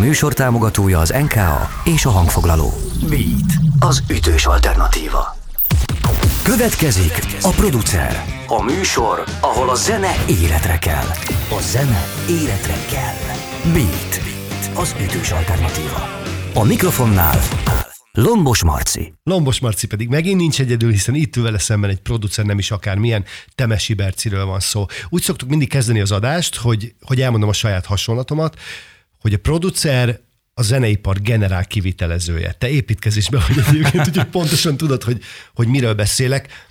műsor támogatója az NKA és a hangfoglaló. Beat, az ütős alternatíva. Következik a producer. A műsor, ahol a zene életre kell. A zene életre kell. Beat, az ütős alternatíva. A mikrofonnál Lombos Marci. Lombos Marci pedig megint nincs egyedül, hiszen itt ül vele szemben egy producer, nem is akármilyen, Temesi Berciről van szó. Úgy szoktuk mindig kezdeni az adást, hogy, hogy elmondom a saját hasonlatomat, hogy a producer a zeneipar generál kivitelezője. Te építkezésben vagy egyébként, úgyhogy pontosan tudod, hogy, hogy miről beszélek.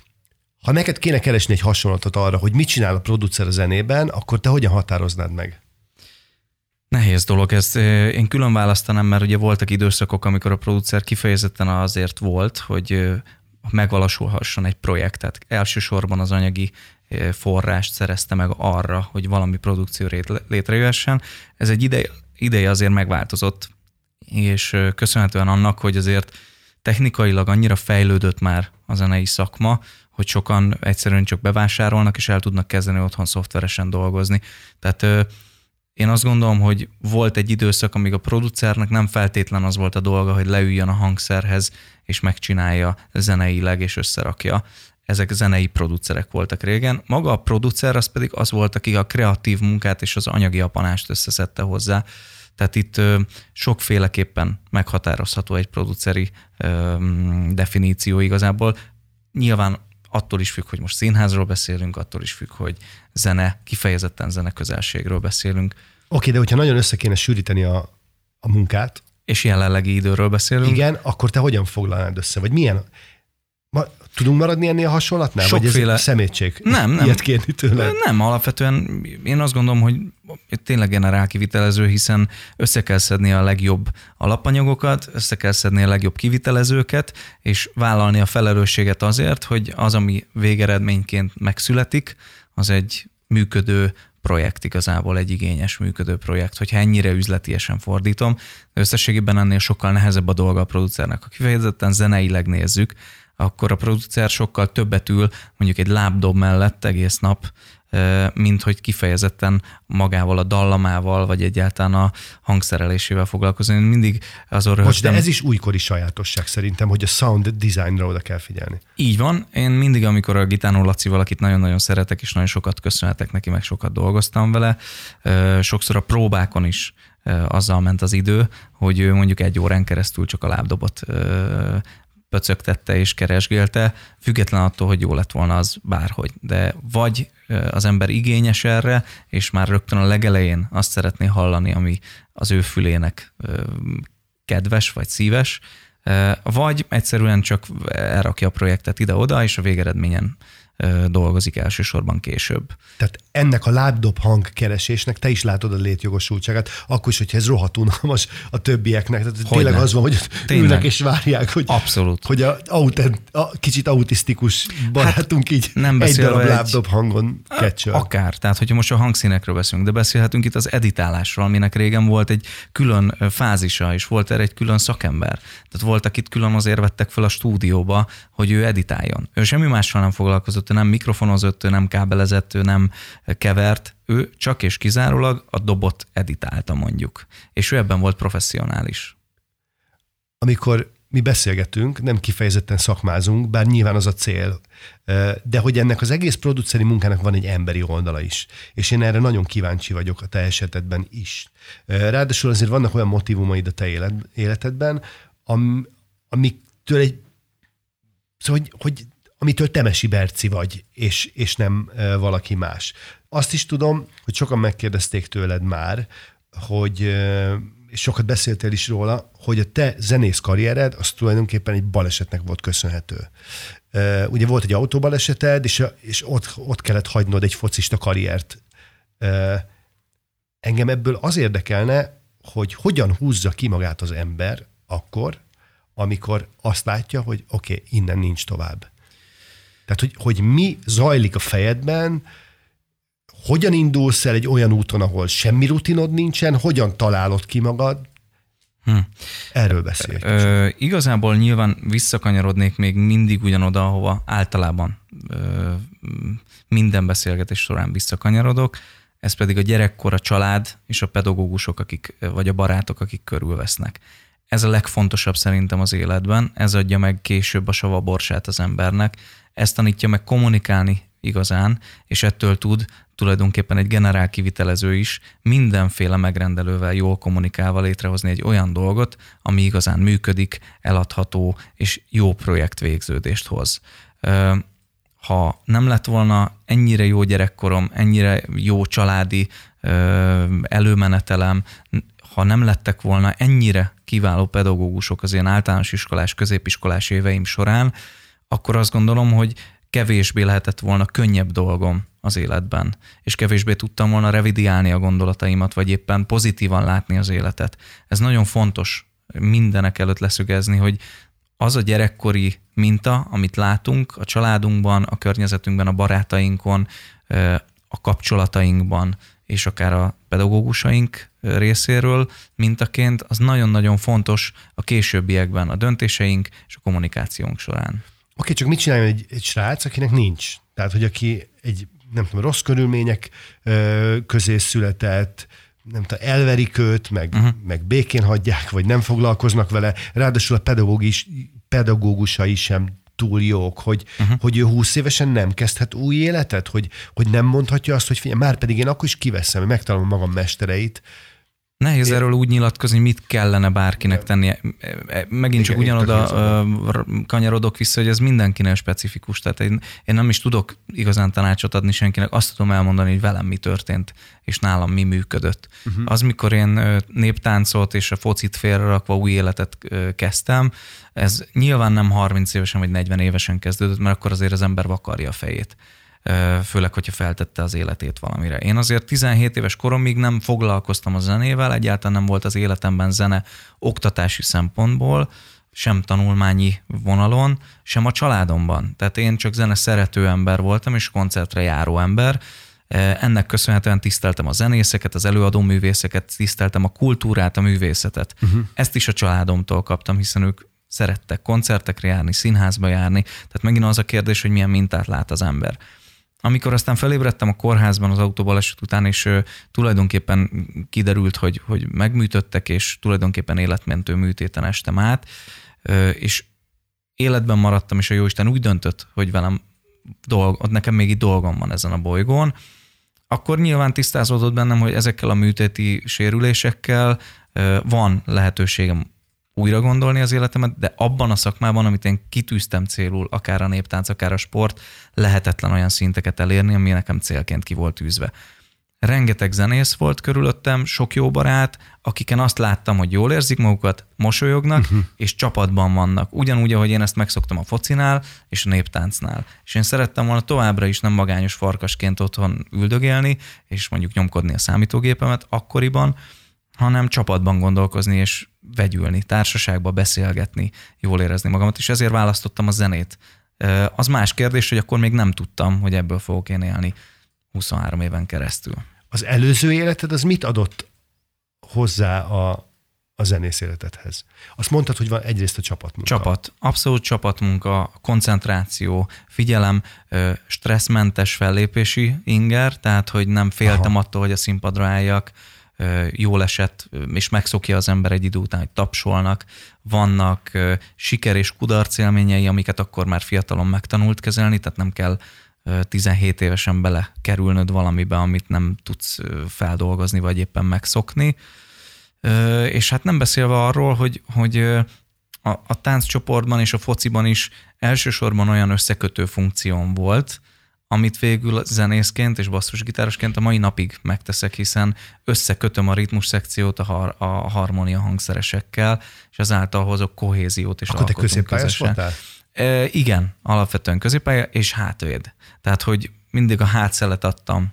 Ha neked kéne keresni egy hasonlatot arra, hogy mit csinál a producer a zenében, akkor te hogyan határoznád meg? Nehéz dolog ez. Én külön választanám, mert ugye voltak időszakok, amikor a producer kifejezetten azért volt, hogy megvalósulhasson egy projektet. Elsősorban az anyagi forrást szerezte meg arra, hogy valami produkció létrejöhessen. Ez egy ideje, ideje azért megváltozott, és köszönhetően annak, hogy azért technikailag annyira fejlődött már a zenei szakma, hogy sokan egyszerűen csak bevásárolnak, és el tudnak kezdeni otthon szoftveresen dolgozni. Tehát én azt gondolom, hogy volt egy időszak, amíg a producernek nem feltétlen az volt a dolga, hogy leüljön a hangszerhez, és megcsinálja zeneileg, és összerakja. Ezek zenei producerek voltak régen. Maga a producer az pedig az volt, aki a kreatív munkát és az anyagi apanást összeszedte hozzá. Tehát itt sokféleképpen meghatározható egy produceri definíció igazából. Nyilván attól is függ, hogy most színházról beszélünk, attól is függ, hogy zene, kifejezetten zene közelségről beszélünk. Oké, de hogyha nagyon össze kéne sűríteni a, a munkát. És jelenlegi időről beszélünk. Igen, akkor te hogyan foglalnád össze? Vagy milyen? Ma, tudunk maradni ennél a hasonlatnál? Sokféle... Vagy ez szemétség? Nem, nem. Ilyet kérni tőle? Nem, alapvetően én azt gondolom, hogy tényleg generál kivitelező, hiszen össze kell szedni a legjobb alapanyagokat, össze kell szedni a legjobb kivitelezőket, és vállalni a felelősséget azért, hogy az, ami végeredményként megszületik, az egy működő projekt igazából egy igényes működő projekt, hogyha ennyire üzletiesen fordítom. Összességében ennél sokkal nehezebb a dolga a producernek. Ha kifejezetten zeneileg nézzük, akkor a producer sokkal többet ül mondjuk egy lábdob mellett egész nap, mint hogy kifejezetten magával a dallamával, vagy egyáltalán a hangszerelésével foglalkozni. Én mindig azon Most, de ez is újkori sajátosság szerintem, hogy a sound designra oda kell figyelni. Így van. Én mindig, amikor a Gitánó Laci valakit nagyon-nagyon szeretek, és nagyon sokat köszönhetek neki, meg sokat dolgoztam vele, sokszor a próbákon is azzal ment az idő, hogy ő mondjuk egy órán keresztül csak a lábdobot pöcögtette és keresgélte, független attól, hogy jó lett volna az bárhogy. De vagy az ember igényes erre, és már rögtön a legelején azt szeretné hallani, ami az ő fülének kedves vagy szíves, vagy egyszerűen csak elrakja a projektet ide-oda, és a végeredményen dolgozik elsősorban később. Tehát ennek a lábdob hangkeresésnek te is látod a létjogosultságát, akkor is, hogyha ez rohadt unalmas a többieknek. Tehát hogy tényleg ne? az van, hogy tényleg. ülnek és várják, hogy, Abszolút. hogy a, autent, a kicsit autisztikus barátunk hát, így nem egy darab egy... lábdob hangon kecsöl. Akár, tehát hogyha most a hangszínekről beszélünk, de beszélhetünk itt az editálásról, aminek régen volt egy külön fázisa, és volt erre egy külön szakember. Tehát voltak itt külön azért vettek fel a stúdióba, hogy ő editáljon. Ő semmi mással nem foglalkozott, ő nem mikrofonozott, ő nem kábelezett, ő nem kevert, ő csak és kizárólag a dobot editálta mondjuk. És ő ebben volt professzionális. Amikor mi beszélgetünk, nem kifejezetten szakmázunk, bár nyilván az a cél, de hogy ennek az egész produceri munkának van egy emberi oldala is. És én erre nagyon kíváncsi vagyok a te esetedben is. Ráadásul azért vannak olyan motivumaid a te életedben, am, amiktől egy Szóval, hogy, hogy amitől Temesi Berci vagy, és, és nem valaki más. Azt is tudom, hogy sokan megkérdezték tőled már, hogy és sokat beszéltél is róla, hogy a te zenész karriered az tulajdonképpen egy balesetnek volt köszönhető. Ugye volt egy autóbaleseted, és, és ott, ott kellett hagynod egy focista karriert. Engem ebből az érdekelne, hogy hogyan húzza ki magát az ember akkor, amikor azt látja, hogy oké, okay, innen nincs tovább. Tehát, hogy, hogy mi zajlik a fejedben, hogyan indulsz el egy olyan úton, ahol semmi rutinod nincsen, hogyan találod ki magad, Hm. Erről beszélj. Ö, igazából nyilván visszakanyarodnék még mindig ugyanoda, ahova általában ö, minden beszélgetés során visszakanyarodok. ez pedig a gyerekkor, a család és a pedagógusok, akik, vagy a barátok, akik körülvesznek. Ez a legfontosabb szerintem az életben, ez adja meg később a savaborsát az embernek, ezt tanítja meg kommunikálni igazán, és ettől tud tulajdonképpen egy generál kivitelező is mindenféle megrendelővel jól kommunikálva létrehozni egy olyan dolgot, ami igazán működik, eladható és jó projektvégződést hoz. Ha nem lett volna ennyire jó gyerekkorom, ennyire jó családi előmenetelem, ha nem lettek volna ennyire kiváló pedagógusok az ilyen általános iskolás, középiskolás éveim során, akkor azt gondolom, hogy kevésbé lehetett volna könnyebb dolgom az életben, és kevésbé tudtam volna revidiálni a gondolataimat, vagy éppen pozitívan látni az életet. Ez nagyon fontos mindenek előtt leszögezni, hogy az a gyerekkori minta, amit látunk a családunkban, a környezetünkben, a barátainkon, a kapcsolatainkban, és akár a pedagógusaink részéről mintaként, az nagyon-nagyon fontos a későbbiekben, a döntéseink és a kommunikációnk során. Oké, csak mit csináljon egy, egy srác, akinek nincs? Tehát, hogy aki egy, nem tudom, rossz körülmények közé született, nem tudom, elverik őt, meg, uh-huh. meg békén hagyják, vagy nem foglalkoznak vele. Ráadásul a pedagógus, pedagógusai sem túl jók, hogy, uh-huh. hogy ő húsz évesen nem kezdhet új életet, hogy, hogy nem mondhatja azt, hogy figyelj, már pedig én akkor is kiveszem, megtalálom magam mestereit, Nehéz Én... erről úgy nyilatkozni, mit kellene bárkinek tennie. Megint csak Igen, ugyanoda kanyarodok vissza, hogy ez mindenkinek specifikus. Tehát én, én nem is tudok igazán tanácsot adni senkinek, azt tudom elmondani, hogy velem mi történt, és nálam mi működött. Uh-huh. Az, mikor én néptáncot és a focit félrerakva új életet kezdtem, ez nyilván nem 30 évesen vagy 40 évesen kezdődött, mert akkor azért az ember vakarja a fejét főleg, hogyha feltette az életét valamire. Én azért 17 éves koromig nem foglalkoztam a zenével, egyáltalán nem volt az életemben zene oktatási szempontból, sem tanulmányi vonalon, sem a családomban. Tehát én csak zene szerető ember voltam, és koncertre járó ember. Ennek köszönhetően tiszteltem a zenészeket, az előadó művészeket, tiszteltem a kultúrát, a művészetet. Uh-huh. Ezt is a családomtól kaptam, hiszen ők szerettek koncertekre járni, színházba járni. Tehát megint az a kérdés, hogy milyen mintát lát az ember. Amikor aztán felébredtem a kórházban az autóbaleset után, és uh, tulajdonképpen kiderült, hogy, hogy megműtöttek, és tulajdonképpen életmentő műtéten estem át, uh, és életben maradtam, és a Jóisten úgy döntött, hogy velem dolg, nekem még itt dolgom van ezen a bolygón, akkor nyilván tisztázódott bennem, hogy ezekkel a műtéti sérülésekkel van lehetőségem újra gondolni az életemet, de abban a szakmában, amit én kitűztem célul, akár a néptánc, akár a sport, lehetetlen olyan szinteket elérni, ami nekem célként ki volt tűzve. Rengeteg zenész volt körülöttem, sok jó barát, akiken azt láttam, hogy jól érzik magukat, mosolyognak, uh-huh. és csapatban vannak. Ugyanúgy, ahogy én ezt megszoktam a focinál és a néptáncnál. És én szerettem volna továbbra is nem magányos farkasként otthon üldögélni, és mondjuk nyomkodni a számítógépemet akkoriban, hanem csapatban gondolkozni és vegyülni, társaságba beszélgetni, jól érezni magamat, és ezért választottam a zenét. Az más kérdés, hogy akkor még nem tudtam, hogy ebből fogok én élni 23 éven keresztül. Az előző életed az mit adott hozzá a, a zenész életedhez? Azt mondtad, hogy van egyrészt a csapatmunka. Csapat, abszolút csapatmunka, koncentráció, figyelem, stresszmentes fellépési inger, tehát hogy nem féltem Aha. attól, hogy a színpadra álljak, jól esett, és megszokja az ember egy idő után, hogy tapsolnak, vannak siker és kudarc élményei, amiket akkor már fiatalon megtanult kezelni, tehát nem kell 17 évesen bele kerülnöd valamibe, amit nem tudsz feldolgozni, vagy éppen megszokni. És hát nem beszélve arról, hogy, hogy a, a tánccsoportban és a fociban is elsősorban olyan összekötő funkción volt, amit végül zenészként és basszusgitárosként a mai napig megteszek, hiszen összekötöm a ritmus szekciót a, har- a harmónia hangszeresekkel, és ezáltal hozok kohéziót és Akkor te középpályás voltál? E, igen, alapvetően középpálya és hátvéd. Tehát, hogy mindig a hátszelet adtam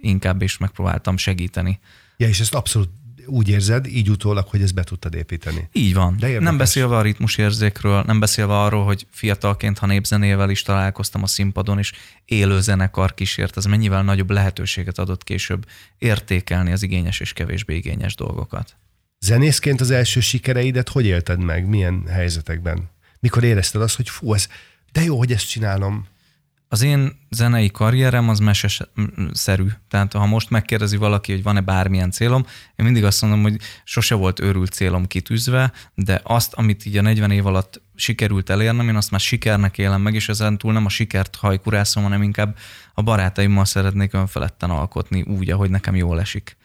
inkább, és megpróbáltam segíteni. Ja, és ezt abszolút úgy érzed, így utólag, hogy ezt be tudtad építeni. Így van. De nem beszélve a ritmusérzékről, nem beszélve arról, hogy fiatalként, ha népzenével is találkoztam a színpadon, és élő zenekar kísért, az mennyivel nagyobb lehetőséget adott később értékelni az igényes és kevésbé igényes dolgokat. Zenészként az első sikereidet hogy élted meg? Milyen helyzetekben? Mikor érezted azt, hogy fú, ez, de jó, hogy ezt csinálom? Az én zenei karrierem az meseszerű. Tehát ha most megkérdezi valaki, hogy van-e bármilyen célom, én mindig azt mondom, hogy sose volt őrült célom kitűzve, de azt, amit így a 40 év alatt sikerült elérnem, én azt már sikernek élem meg, és ezen túl nem a sikert hajkurászom, hanem inkább a barátaimmal szeretnék önfeledten alkotni úgy, ahogy nekem jól esik.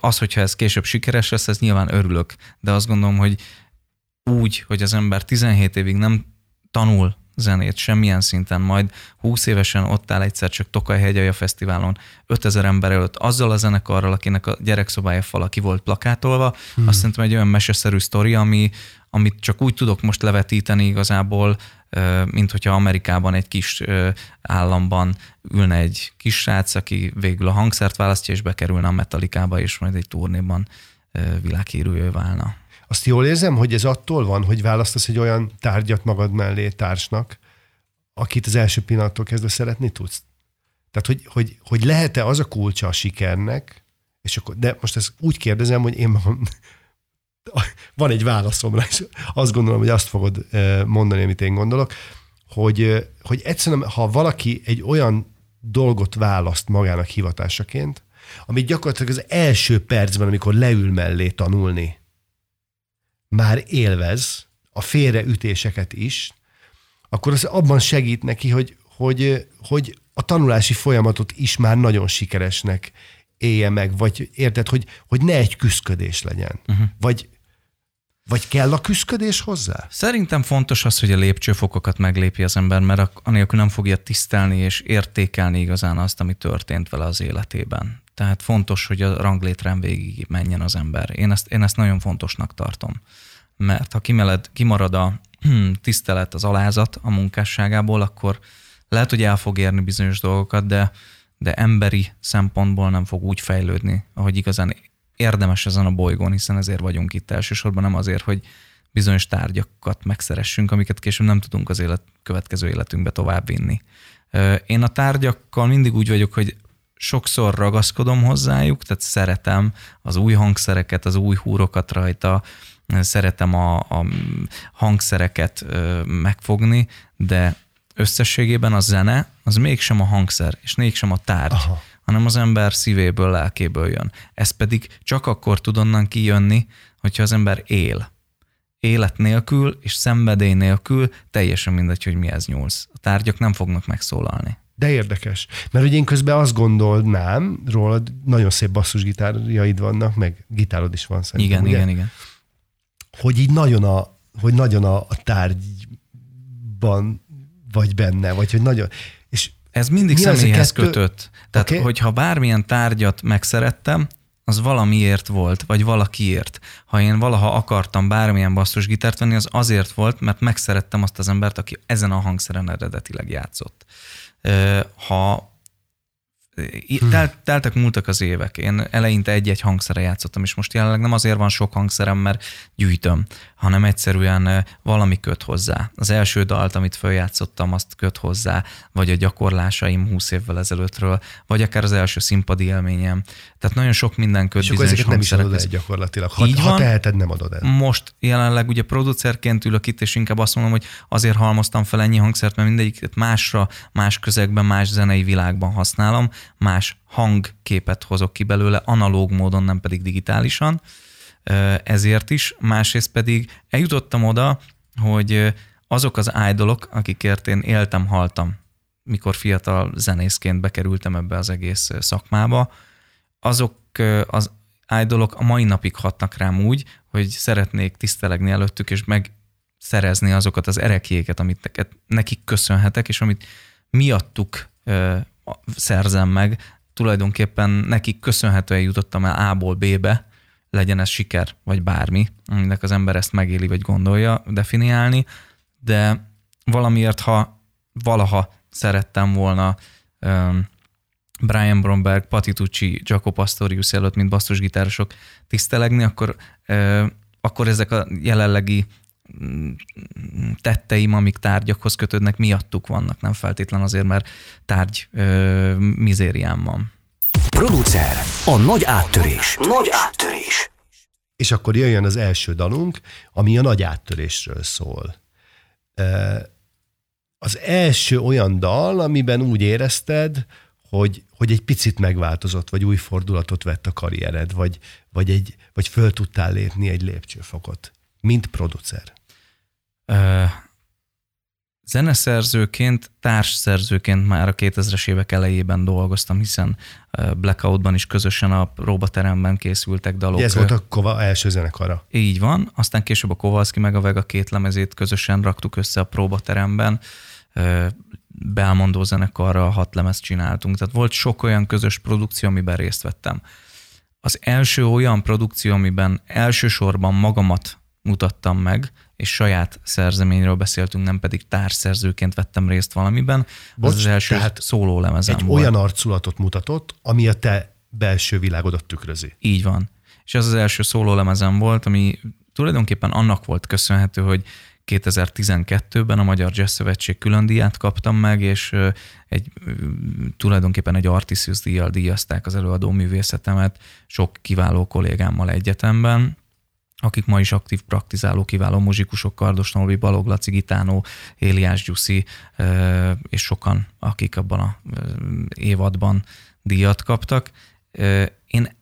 Az, hogyha ez később sikeres lesz, ez nyilván örülök, de azt gondolom, hogy úgy, hogy az ember 17 évig nem tanul zenét semmilyen szinten, majd 20 évesen ott áll egyszer csak Tokaj Hegyalja Fesztiválon 5000 ember előtt, azzal a zenekarral, akinek a gyerekszobája fala ki volt plakátolva, hmm. azt szerintem egy olyan meseszerű sztori, ami, amit csak úgy tudok most levetíteni igazából, mint hogyha Amerikában egy kis államban ülne egy kis srác, aki végül a hangszert választja, és bekerülne a Metallicába, és majd egy turnéban világhírűvé válna. Azt jól érzem, hogy ez attól van, hogy választasz egy olyan tárgyat magad mellé társnak, akit az első pillanattól kezdve szeretni tudsz. Tehát, hogy, hogy, hogy lehet-e az a kulcsa a sikernek, és akkor, de most ezt úgy kérdezem, hogy én van egy válaszom rá, és azt gondolom, hogy azt fogod eh, mondani, amit én gondolok, hogy, eh, hogy egyszerűen, ha valaki egy olyan dolgot választ magának hivatásaként, amit gyakorlatilag az első percben, amikor leül mellé tanulni, már élvez a félreütéseket is, akkor az abban segít neki, hogy, hogy, hogy a tanulási folyamatot is már nagyon sikeresnek élje meg, vagy érted, hogy, hogy ne egy küszködés legyen. Uh-huh. Vagy, vagy kell a küszködés hozzá? Szerintem fontos az, hogy a lépcsőfokokat meglépi az ember, mert anélkül nem fogja tisztelni és értékelni igazán azt, ami történt vele az életében. Tehát fontos, hogy a ranglétrán végig menjen az ember. Én ezt, én ezt nagyon fontosnak tartom. Mert ha kimeled, kimarad a tisztelet, az alázat a munkásságából, akkor lehet, hogy el fog érni bizonyos dolgokat, de, de emberi szempontból nem fog úgy fejlődni, ahogy igazán érdemes ezen a bolygón, hiszen ezért vagyunk itt elsősorban, nem azért, hogy bizonyos tárgyakat megszeressünk, amiket később nem tudunk az élet, következő életünkbe továbbvinni. Én a tárgyakkal mindig úgy vagyok, hogy sokszor ragaszkodom hozzájuk, tehát szeretem az új hangszereket, az új húrokat rajta, szeretem a, a hangszereket megfogni, de összességében a zene az mégsem a hangszer, és mégsem a tárgy, Aha. hanem az ember szívéből, lelkéből jön. Ez pedig csak akkor tud onnan kijönni, hogyha az ember él. Élet nélkül és szenvedély nélkül teljesen mindegy, hogy mihez nyúlsz. A tárgyak nem fognak megszólalni. De érdekes. Mert hogy én közben azt gondolnám rólad, nagyon szép basszusgitárjaid vannak, meg gitárod is van szerintem. Igen, ugye? igen, igen. Hogy így nagyon a, hogy nagyon a, a tárgyban vagy benne, vagy hogy nagyon... És ez mindig mi személyhez kettő... kötött. Tehát, okay. hogyha bármilyen tárgyat megszerettem, az valamiért volt, vagy valakiért. Ha én valaha akartam bármilyen basszusgitárt venni, az azért volt, mert megszerettem azt az embert, aki ezen a hangszeren eredetileg játszott ha. Telt, teltek, múltak az évek. Én eleinte egy-egy hangszere játszottam, és most jelenleg nem azért van sok hangszerem, mert gyűjtöm, hanem egyszerűen valami köt hozzá. Az első dalt, amit följátszottam, azt köt hozzá, vagy a gyakorlásaim 20 évvel ezelőttről, vagy akár az első színpadi élményem. Tehát nagyon sok minden köt És akkor ezeket nem is adod el gyakorlatilag. Ha, Így ha van, teheted, nem adod el. Most jelenleg ugye producerként ülök itt, és inkább azt mondom, hogy azért halmoztam fel ennyi hangszert, mert mindegyiket másra, más közegben, más zenei világban használom, más hangképet hozok ki belőle, analóg módon, nem pedig digitálisan. Ezért is, másrészt pedig eljutottam oda, hogy azok az idolok, akikért én éltem, haltam, mikor fiatal zenészként bekerültem ebbe az egész szakmába, azok az idolok a mai napig hatnak rám úgy, hogy szeretnék tisztelegni előttük, és megszerezni azokat az erekjéket, amit nekik köszönhetek, és amit miattuk szerzem meg, tulajdonképpen nekik köszönhetően jutottam el A-ból B-be, legyen ez siker, vagy bármi, aminek az ember ezt megéli, vagy gondolja definiálni, de valamiért, ha valaha szerettem volna Brian Bromberg, Patti Tucci, Jaco Pastorius előtt, mint basszusgitárosok tisztelegni, akkor, akkor ezek a jelenlegi tetteim, amik tárgyakhoz kötődnek, miattuk vannak, nem feltétlen azért, mert tárgy ö, mizériám van. Producer, a nagy áttörés. Nagy áttörés. És akkor jöjjön az első dalunk, ami a nagy áttörésről szól. az első olyan dal, amiben úgy érezted, hogy, hogy egy picit megváltozott, vagy új fordulatot vett a karriered, vagy, vagy, egy, vagy föl tudtál lépni egy lépcsőfokot, mint producer? Zeneszerzőként, társszerzőként már a 2000-es évek elejében dolgoztam, hiszen Blackoutban is közösen a próbateremben készültek dalok. Ez volt a Kova első zenekara. Így van, aztán később a Kovalszki meg a Vega két lemezét közösen raktuk össze a próbateremben. Belmondó zenekarra hat lemezt csináltunk, tehát volt sok olyan közös produkció, amiben részt vettem. Az első olyan produkció, amiben elsősorban magamat mutattam meg, és saját szerzeményről beszéltünk, nem pedig társszerzőként vettem részt valamiben. Bocs, az az első tehát szóló lemezem Egy volt. olyan arculatot mutatott, ami a te belső világodat tükrözi. Így van. És ez az első szóló lemezem volt, ami tulajdonképpen annak volt köszönhető, hogy 2012-ben a Magyar Jazz Szövetség külön díját kaptam meg, és egy, tulajdonképpen egy Artisius díjjal díjazták az előadó művészetemet sok kiváló kollégámmal egyetemben, akik ma is aktív praktizáló, kiváló muzsikusok, Kardos Nolvi, Balog Laci, Gitánó, Éliás Gyuszi, és sokan, akik abban a évadban díjat kaptak. Én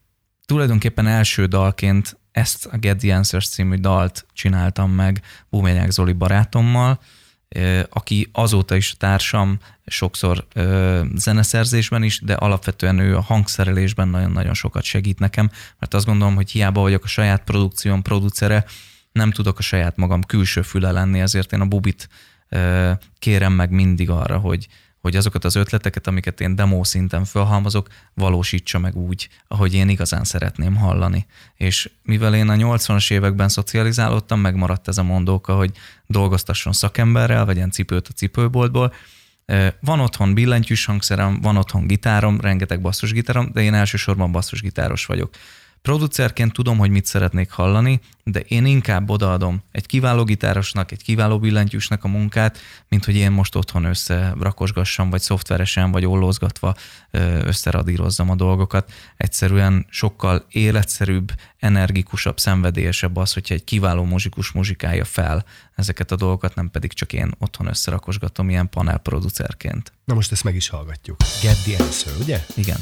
tulajdonképpen első dalként ezt a Get the Answers című dalt csináltam meg Buményák Zoli barátommal, aki azóta is társam, sokszor zeneszerzésben is, de alapvetően ő a hangszerelésben nagyon-nagyon sokat segít nekem, mert azt gondolom, hogy hiába vagyok a saját produkcióm producere, nem tudok a saját magam külső füle lenni, ezért én a Bubit kérem meg mindig arra, hogy, hogy azokat az ötleteket, amiket én demo szinten felhalmozok, valósítsa meg úgy, ahogy én igazán szeretném hallani. És mivel én a 80-as években szocializálódtam, megmaradt ez a mondóka, hogy dolgoztasson szakemberrel, vegyen cipőt a cipőboltból, van otthon billentyűs hangszerem, van otthon gitárom, rengeteg basszusgitárom, de én elsősorban basszusgitáros vagyok. Producerként tudom, hogy mit szeretnék hallani, de én inkább odaadom egy kiváló gitárosnak, egy kiváló billentyűsnek a munkát, mint hogy én most otthon összerakosgassam, vagy szoftveresen, vagy ollózgatva összeradírozzam a dolgokat. Egyszerűen sokkal életszerűbb, energikusabb, szenvedélyesebb az, hogyha egy kiváló muzsikus muzsikálja fel ezeket a dolgokat, nem pedig csak én otthon összerakosgatom ilyen panelproducerként. Na most ezt meg is hallgatjuk. Get the answer, ugye? Igen.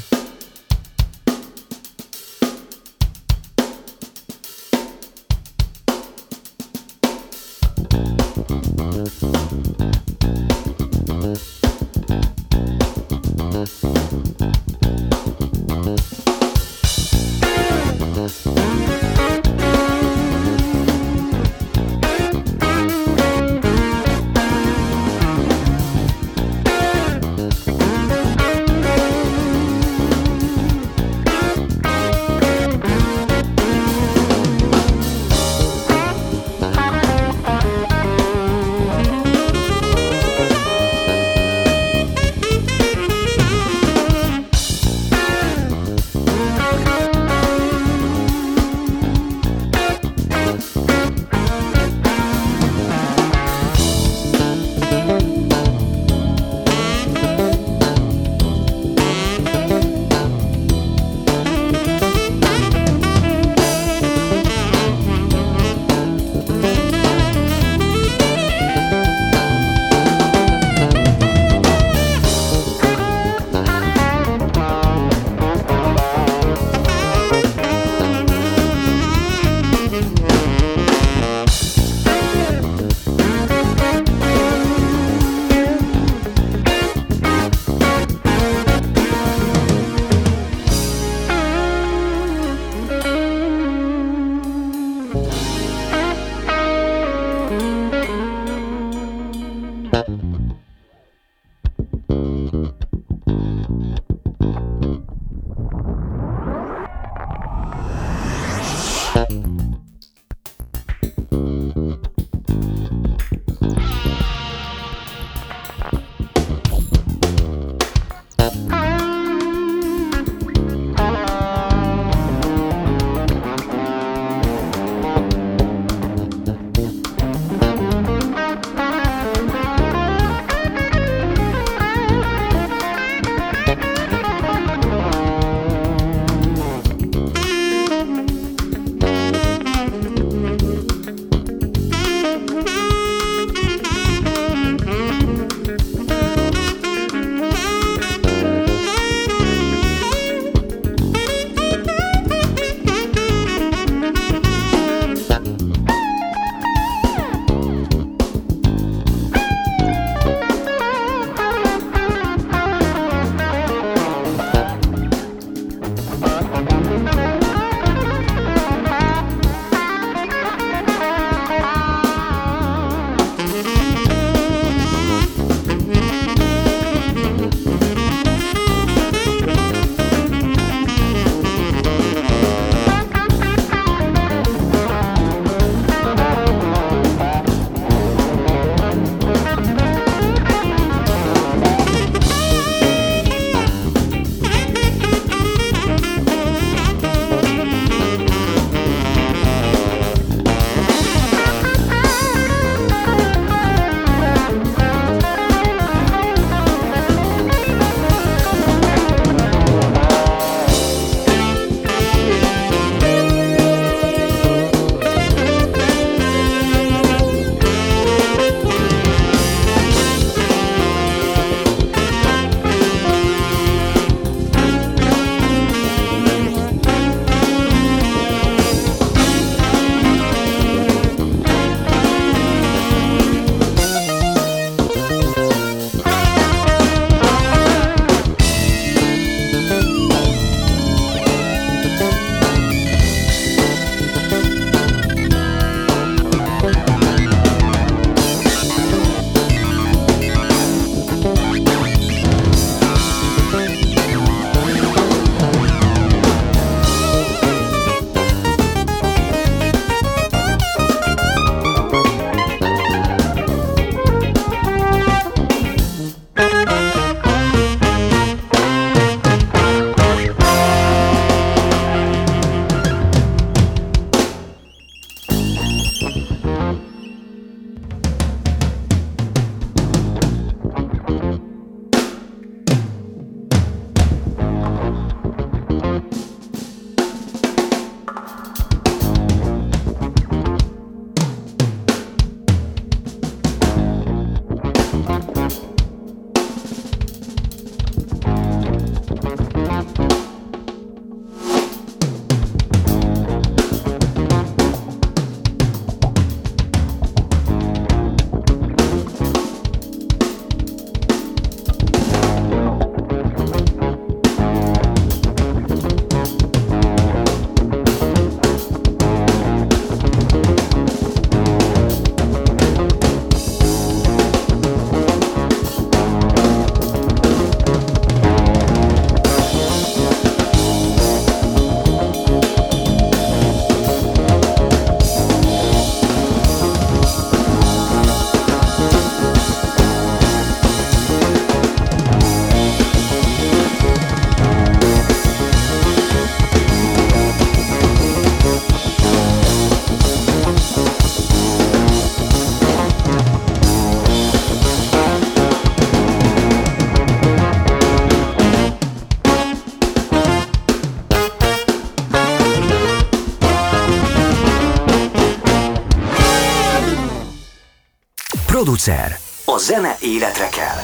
Producer. A zene életre kell.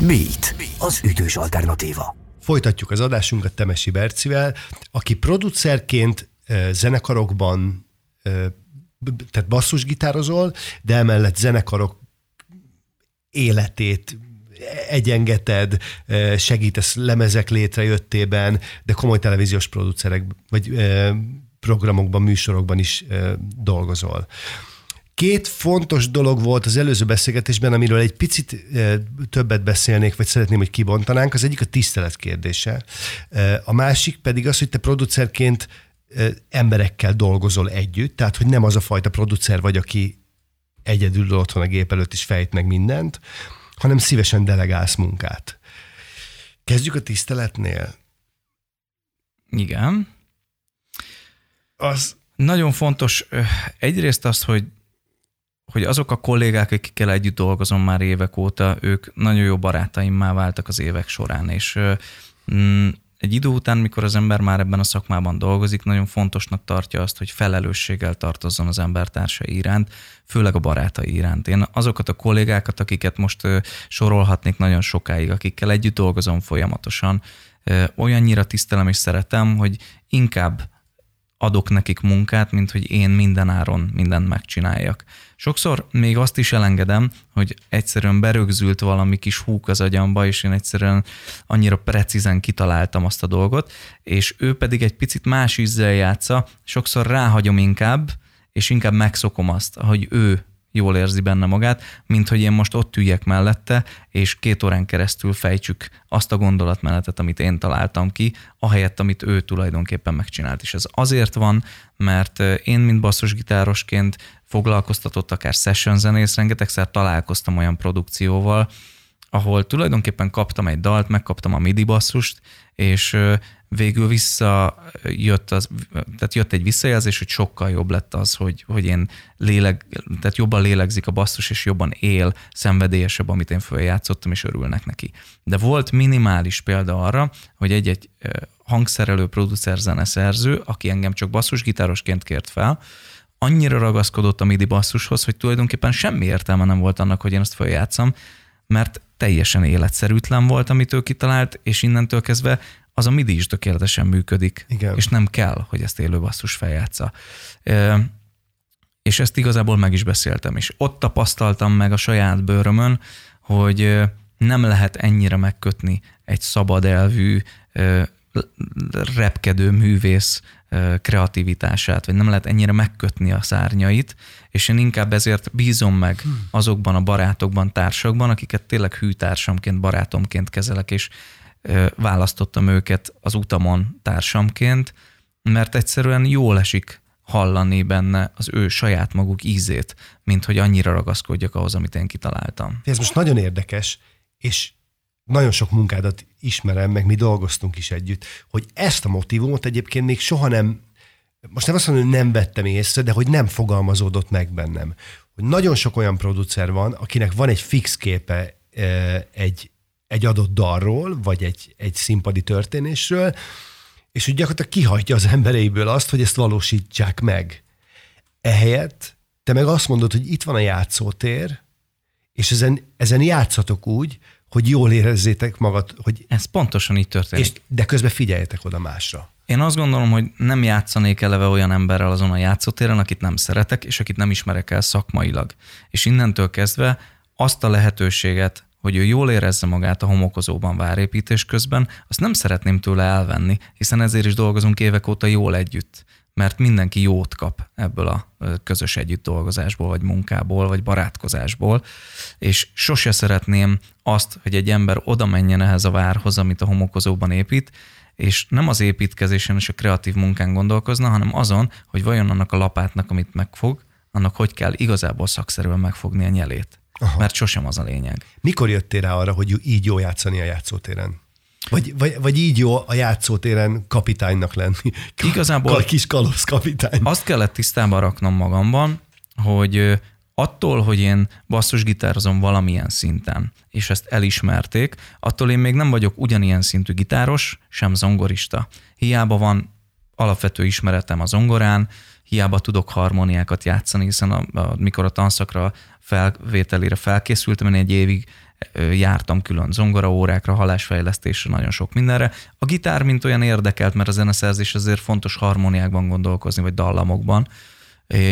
Beat. Az ütős alternatíva. Folytatjuk az adásunkat Temesi Bercivel, aki producerként zenekarokban, tehát basszusgitározol, de emellett zenekarok életét egyengeted, segítesz lemezek létrejöttében, de komoly televíziós producerek, vagy programokban, műsorokban is dolgozol. Két fontos dolog volt az előző beszélgetésben, amiről egy picit többet beszélnék, vagy szeretném, hogy kibontanánk. Az egyik a tisztelet kérdése. A másik pedig az, hogy te producerként emberekkel dolgozol együtt, tehát hogy nem az a fajta producer vagy, aki egyedül otthon a gép előtt is fejt meg mindent, hanem szívesen delegálsz munkát. Kezdjük a tiszteletnél. Igen. Az... Nagyon fontos egyrészt az, hogy hogy azok a kollégák, akikkel együtt dolgozom már évek óta, ők nagyon jó barátaimmá váltak az évek során, és mm, egy idő után, mikor az ember már ebben a szakmában dolgozik, nagyon fontosnak tartja azt, hogy felelősséggel tartozzon az embertársai iránt, főleg a barátai iránt. Én azokat a kollégákat, akiket most sorolhatnék nagyon sokáig, akikkel együtt dolgozom folyamatosan, olyannyira tisztelem és szeretem, hogy inkább adok nekik munkát, mint hogy én minden áron mindent megcsináljak. Sokszor még azt is elengedem, hogy egyszerűen berögzült valami kis húk az agyamba, és én egyszerűen annyira precízen kitaláltam azt a dolgot, és ő pedig egy picit más ízzel játsza, sokszor ráhagyom inkább, és inkább megszokom azt, hogy ő jól érzi benne magát, mint hogy én most ott üljek mellette, és két órán keresztül fejtsük azt a gondolatmenetet, amit én találtam ki, ahelyett, amit ő tulajdonképpen megcsinált. És ez azért van, mert én, mint basszusgitárosként foglalkoztatott akár session zenész, rengetegszer találkoztam olyan produkcióval, ahol tulajdonképpen kaptam egy dalt, megkaptam a MIDI basszust, és végül visszajött, az, tehát jött egy visszajelzés, hogy sokkal jobb lett az, hogy, hogy én léleg, tehát jobban lélegzik a basszus, és jobban él, szenvedélyesebb, amit én följátszottam, és örülnek neki. De volt minimális példa arra, hogy egy-egy hangszerelő, producer, zeneszerző, aki engem csak basszusgitárosként kért fel, annyira ragaszkodott a MIDI basszushoz, hogy tulajdonképpen semmi értelme nem volt annak, hogy én ezt följátszam, mert teljesen életszerűtlen volt, amit ő kitalált, és innentől kezdve az a MIDI is tökéletesen működik, Igen. és nem kell, hogy ezt élő basszus feljátsza. És ezt igazából meg is beszéltem, és ott tapasztaltam meg a saját bőrömön, hogy nem lehet ennyire megkötni egy szabad elvű, repkedő művész kreativitását, vagy nem lehet ennyire megkötni a szárnyait, és én inkább ezért bízom meg hmm. azokban a barátokban, társakban, akiket tényleg hűtársamként, barátomként kezelek, és választottam őket az utamon társamként, mert egyszerűen jól esik hallani benne az ő saját maguk ízét, mint hogy annyira ragaszkodjak ahhoz, amit én kitaláltam. Ez most nagyon érdekes, és nagyon sok munkádat ismerem, meg mi dolgoztunk is együtt, hogy ezt a motivumot egyébként még soha nem, most nem azt mondom, hogy nem vettem észre, de hogy nem fogalmazódott meg bennem. Hogy nagyon sok olyan producer van, akinek van egy fix képe egy, egy adott dalról, vagy egy, egy színpadi történésről, és úgy gyakorlatilag kihagyja az embereiből azt, hogy ezt valósítsák meg. Ehelyett te meg azt mondod, hogy itt van a játszótér, és ezen, ezen játszatok úgy, hogy jól érezzétek magad. Hogy Ez pontosan így történik. És, de közben figyeljetek oda másra. Én azt gondolom, hogy nem játszanék eleve olyan emberrel azon a játszótéren, akit nem szeretek, és akit nem ismerek el szakmailag. És innentől kezdve azt a lehetőséget, hogy ő jól érezze magát a homokozóban várépítés közben, azt nem szeretném tőle elvenni, hiszen ezért is dolgozunk évek óta jól együtt mert mindenki jót kap ebből a közös együtt dolgozásból, vagy munkából, vagy barátkozásból, és sose szeretném azt, hogy egy ember oda menjen ehhez a várhoz, amit a homokozóban épít, és nem az építkezésen és a kreatív munkán gondolkozna, hanem azon, hogy vajon annak a lapátnak, amit megfog, annak hogy kell igazából szakszerűen megfogni a nyelét. Aha. Mert sosem az a lényeg. Mikor jöttél rá arra, hogy így jó játszani a játszótéren? Vagy, vagy, vagy így jó a játszótéren kapitánynak lenni. Igazából kis kalosz kapitány. Azt kellett tisztában raknom magamban, hogy attól, hogy én basszusgitározom valamilyen szinten, és ezt elismerték, attól én még nem vagyok ugyanilyen szintű gitáros, sem zongorista. Hiába van alapvető ismeretem a zongorán, hiába tudok harmóniákat játszani, hiszen a, a, mikor a tanszakra felvételére felkészültem, én egy évig jártam külön zongoraórákra, halásfejlesztésre, nagyon sok mindenre. A gitár mint olyan érdekelt, mert a zeneszerzés azért fontos harmóniákban gondolkozni, vagy dallamokban,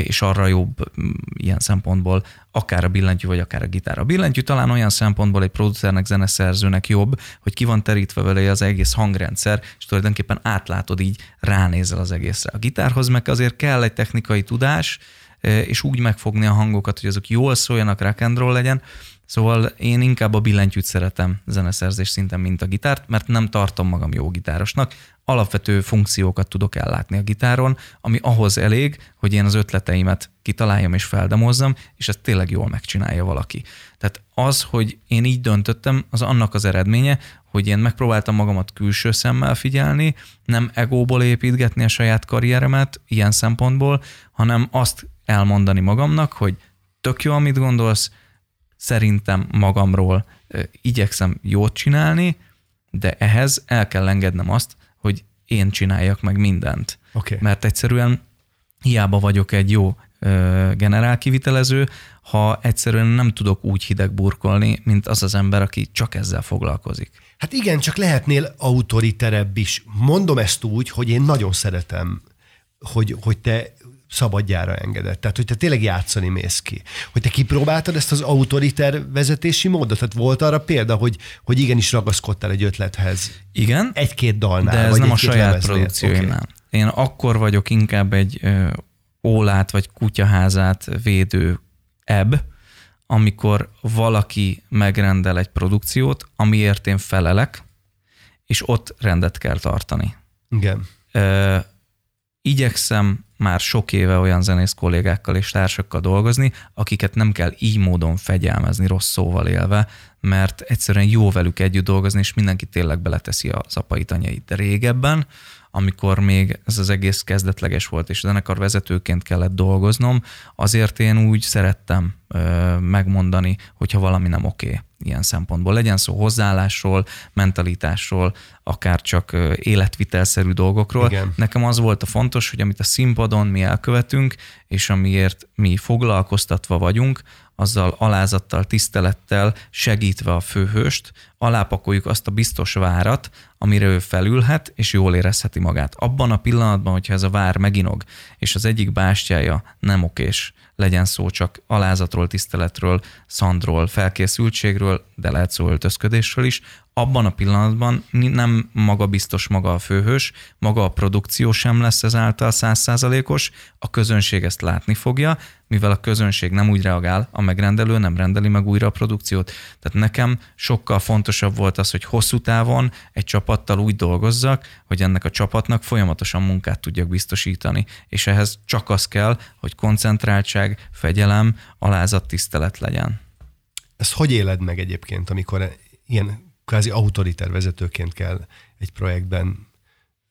és arra jobb ilyen szempontból akár a billentyű, vagy akár a gitár. A billentyű talán olyan szempontból egy producernek, zeneszerzőnek jobb, hogy ki van terítve vele az egész hangrendszer, és tulajdonképpen átlátod így, ránézel az egészre. A gitárhoz meg azért kell egy technikai tudás, és úgy megfogni a hangokat, hogy azok jól szóljanak, rock and roll legyen, Szóval én inkább a billentyűt szeretem zeneszerzés szinten, mint a gitárt, mert nem tartom magam jó gitárosnak. Alapvető funkciókat tudok ellátni a gitáron, ami ahhoz elég, hogy én az ötleteimet kitaláljam és feldemozzam, és ezt tényleg jól megcsinálja valaki. Tehát az, hogy én így döntöttem, az annak az eredménye, hogy én megpróbáltam magamat külső szemmel figyelni, nem egóból építgetni a saját karrieremet ilyen szempontból, hanem azt elmondani magamnak, hogy tök jó, amit gondolsz, szerintem magamról igyekszem jót csinálni, de ehhez el kell engednem azt, hogy én csináljak meg mindent. Okay. Mert egyszerűen hiába vagyok egy jó generál kivitelező, ha egyszerűen nem tudok úgy hideg burkolni, mint az az ember, aki csak ezzel foglalkozik. Hát igen, csak lehetnél autoriterebb is. Mondom ezt úgy, hogy én nagyon szeretem, hogy, hogy te szabadjára engedett. Tehát, hogy te tényleg játszani mész ki. Hogy te kipróbáltad ezt az autoriter vezetési módot? Tehát volt arra példa, hogy, hogy igenis ragaszkodtál egy ötlethez? Igen. Egy-két dalnál. De ez vagy nem a saját lemeznél. produkcióimnál. Okay. Én akkor vagyok inkább egy ö, ólát vagy kutyaházát védő ebb, amikor valaki megrendel egy produkciót, amiért én felelek, és ott rendet kell tartani. Igen. Ö, igyekszem már sok éve olyan zenész kollégákkal és társakkal dolgozni, akiket nem kell így módon fegyelmezni, rossz szóval élve, mert egyszerűen jó velük együtt dolgozni, és mindenki tényleg beleteszi az apait, anyait. De régebben, amikor még ez az egész kezdetleges volt, és zenekar vezetőként kellett dolgoznom, azért én úgy szerettem ö, megmondani, hogyha valami nem oké. Okay ilyen szempontból. Legyen szó hozzáállásról, mentalitásról, akár csak életvitelszerű dolgokról. Igen. Nekem az volt a fontos, hogy amit a színpadon mi elkövetünk, és amiért mi foglalkoztatva vagyunk, azzal alázattal, tisztelettel segítve a főhőst, alápakoljuk azt a biztos várat, amire ő felülhet, és jól érezheti magát. Abban a pillanatban, hogyha ez a vár meginog, és az egyik bástyája nem okés, legyen szó csak alázatról, tiszteletről, szandról, felkészültségről, de lehet szó öltözködésről is, abban a pillanatban nem maga biztos maga a főhős, maga a produkció sem lesz ezáltal százszázalékos, a közönség ezt látni fogja, mivel a közönség nem úgy reagál, a megrendelő nem rendeli meg újra a produkciót. Tehát nekem sokkal fontosabb volt az, hogy hosszú távon egy csapattal úgy dolgozzak, hogy ennek a csapatnak folyamatosan munkát tudjak biztosítani. És ehhez csak az kell, hogy koncentráltság, fegyelem, alázat, tisztelet legyen. Ezt hogy éled meg egyébként, amikor ilyen kvázi autoriter vezetőként kell egy projektben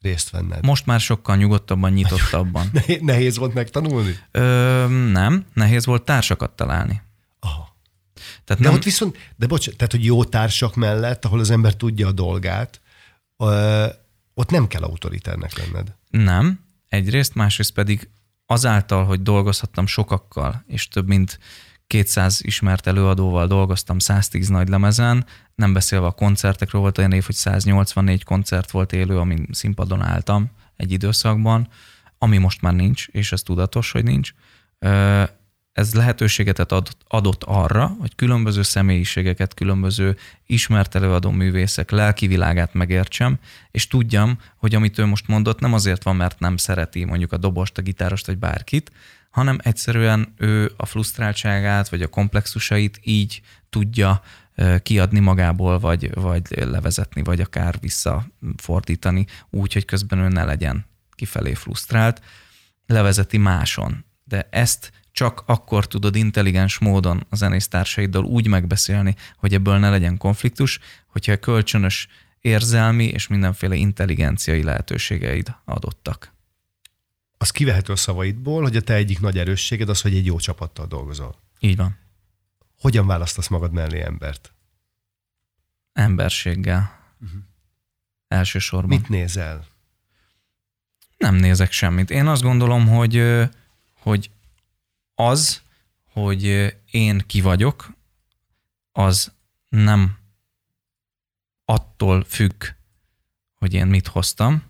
részt venned. Most már sokkal nyugodtabban, nyitottabban. Nehéz volt megtanulni? Ö, nem, nehéz volt társakat találni. Aha. Tehát de nem, ott viszont, de bocs, tehát, hogy jó társak mellett, ahol az ember tudja a dolgát, ö, ott nem kell autoriternek lenned. Nem. Egyrészt, másrészt pedig azáltal, hogy dolgozhattam sokakkal, és több mint 200 ismert előadóval dolgoztam 110 nagy lemezen, nem beszélve a koncertekről, volt olyan év, hogy 184 koncert volt élő, amin színpadon álltam egy időszakban, ami most már nincs, és ez tudatos, hogy nincs. Ez lehetőséget adott, arra, hogy különböző személyiségeket, különböző ismert előadó művészek lelki világát megértsem, és tudjam, hogy amit ő most mondott, nem azért van, mert nem szereti mondjuk a dobost, a gitárost vagy bárkit, hanem egyszerűen ő a frusztráltságát vagy a komplexusait így tudja kiadni magából, vagy, vagy levezetni, vagy akár visszafordítani, úgy, hogy közben ő ne legyen kifelé frusztrált, levezeti máson. De ezt csak akkor tudod intelligens módon a zenésztársaiddal úgy megbeszélni, hogy ebből ne legyen konfliktus, hogyha kölcsönös érzelmi és mindenféle intelligenciai lehetőségeid adottak az kivehető a szavaidból, hogy a te egyik nagy erősséged az, hogy egy jó csapattal dolgozol. Így van. Hogyan választasz magad mellé embert? Emberséggel. Uh-huh. Elsősorban. Mit nézel? Nem nézek semmit. Én azt gondolom, hogy, hogy az, hogy én ki vagyok, az nem attól függ, hogy én mit hoztam,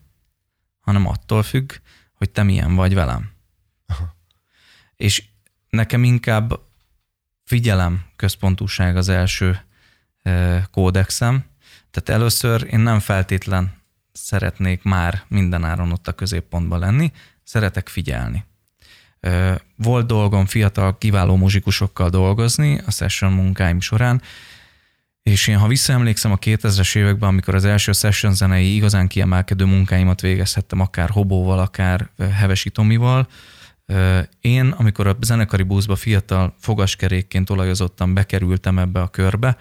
hanem attól függ, hogy te milyen vagy velem. Aha. És nekem inkább figyelem központúság az első kódexem. Tehát először én nem feltétlen szeretnék már mindenáron ott a középpontban lenni, szeretek figyelni. Volt dolgom fiatal, kiváló muzsikusokkal dolgozni a session munkáim során, és én, ha visszaemlékszem a 2000-es években, amikor az első session zenei igazán kiemelkedő munkáimat végezhettem, akár Hobóval, akár Hevesi Tomival, én, amikor a zenekari buszba fiatal fogaskerékként olajozottan bekerültem ebbe a körbe,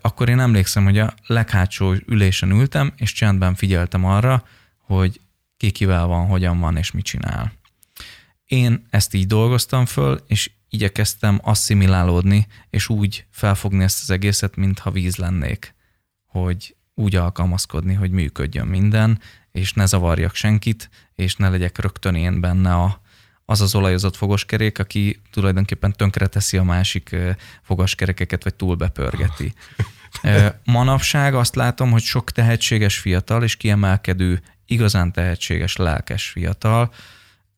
akkor én emlékszem, hogy a leghátsó ülésen ültem, és csendben figyeltem arra, hogy ki kivel van, hogyan van, és mit csinál. Én ezt így dolgoztam föl, és igyekeztem asszimilálódni, és úgy felfogni ezt az egészet, mintha víz lennék, hogy úgy alkalmazkodni, hogy működjön minden, és ne zavarjak senkit, és ne legyek rögtön én benne a, az az olajozott fogoskerék, aki tulajdonképpen tönkreteszi a másik fogaskerekeket, vagy túlbepörgeti. Manapság azt látom, hogy sok tehetséges fiatal és kiemelkedő, igazán tehetséges, lelkes fiatal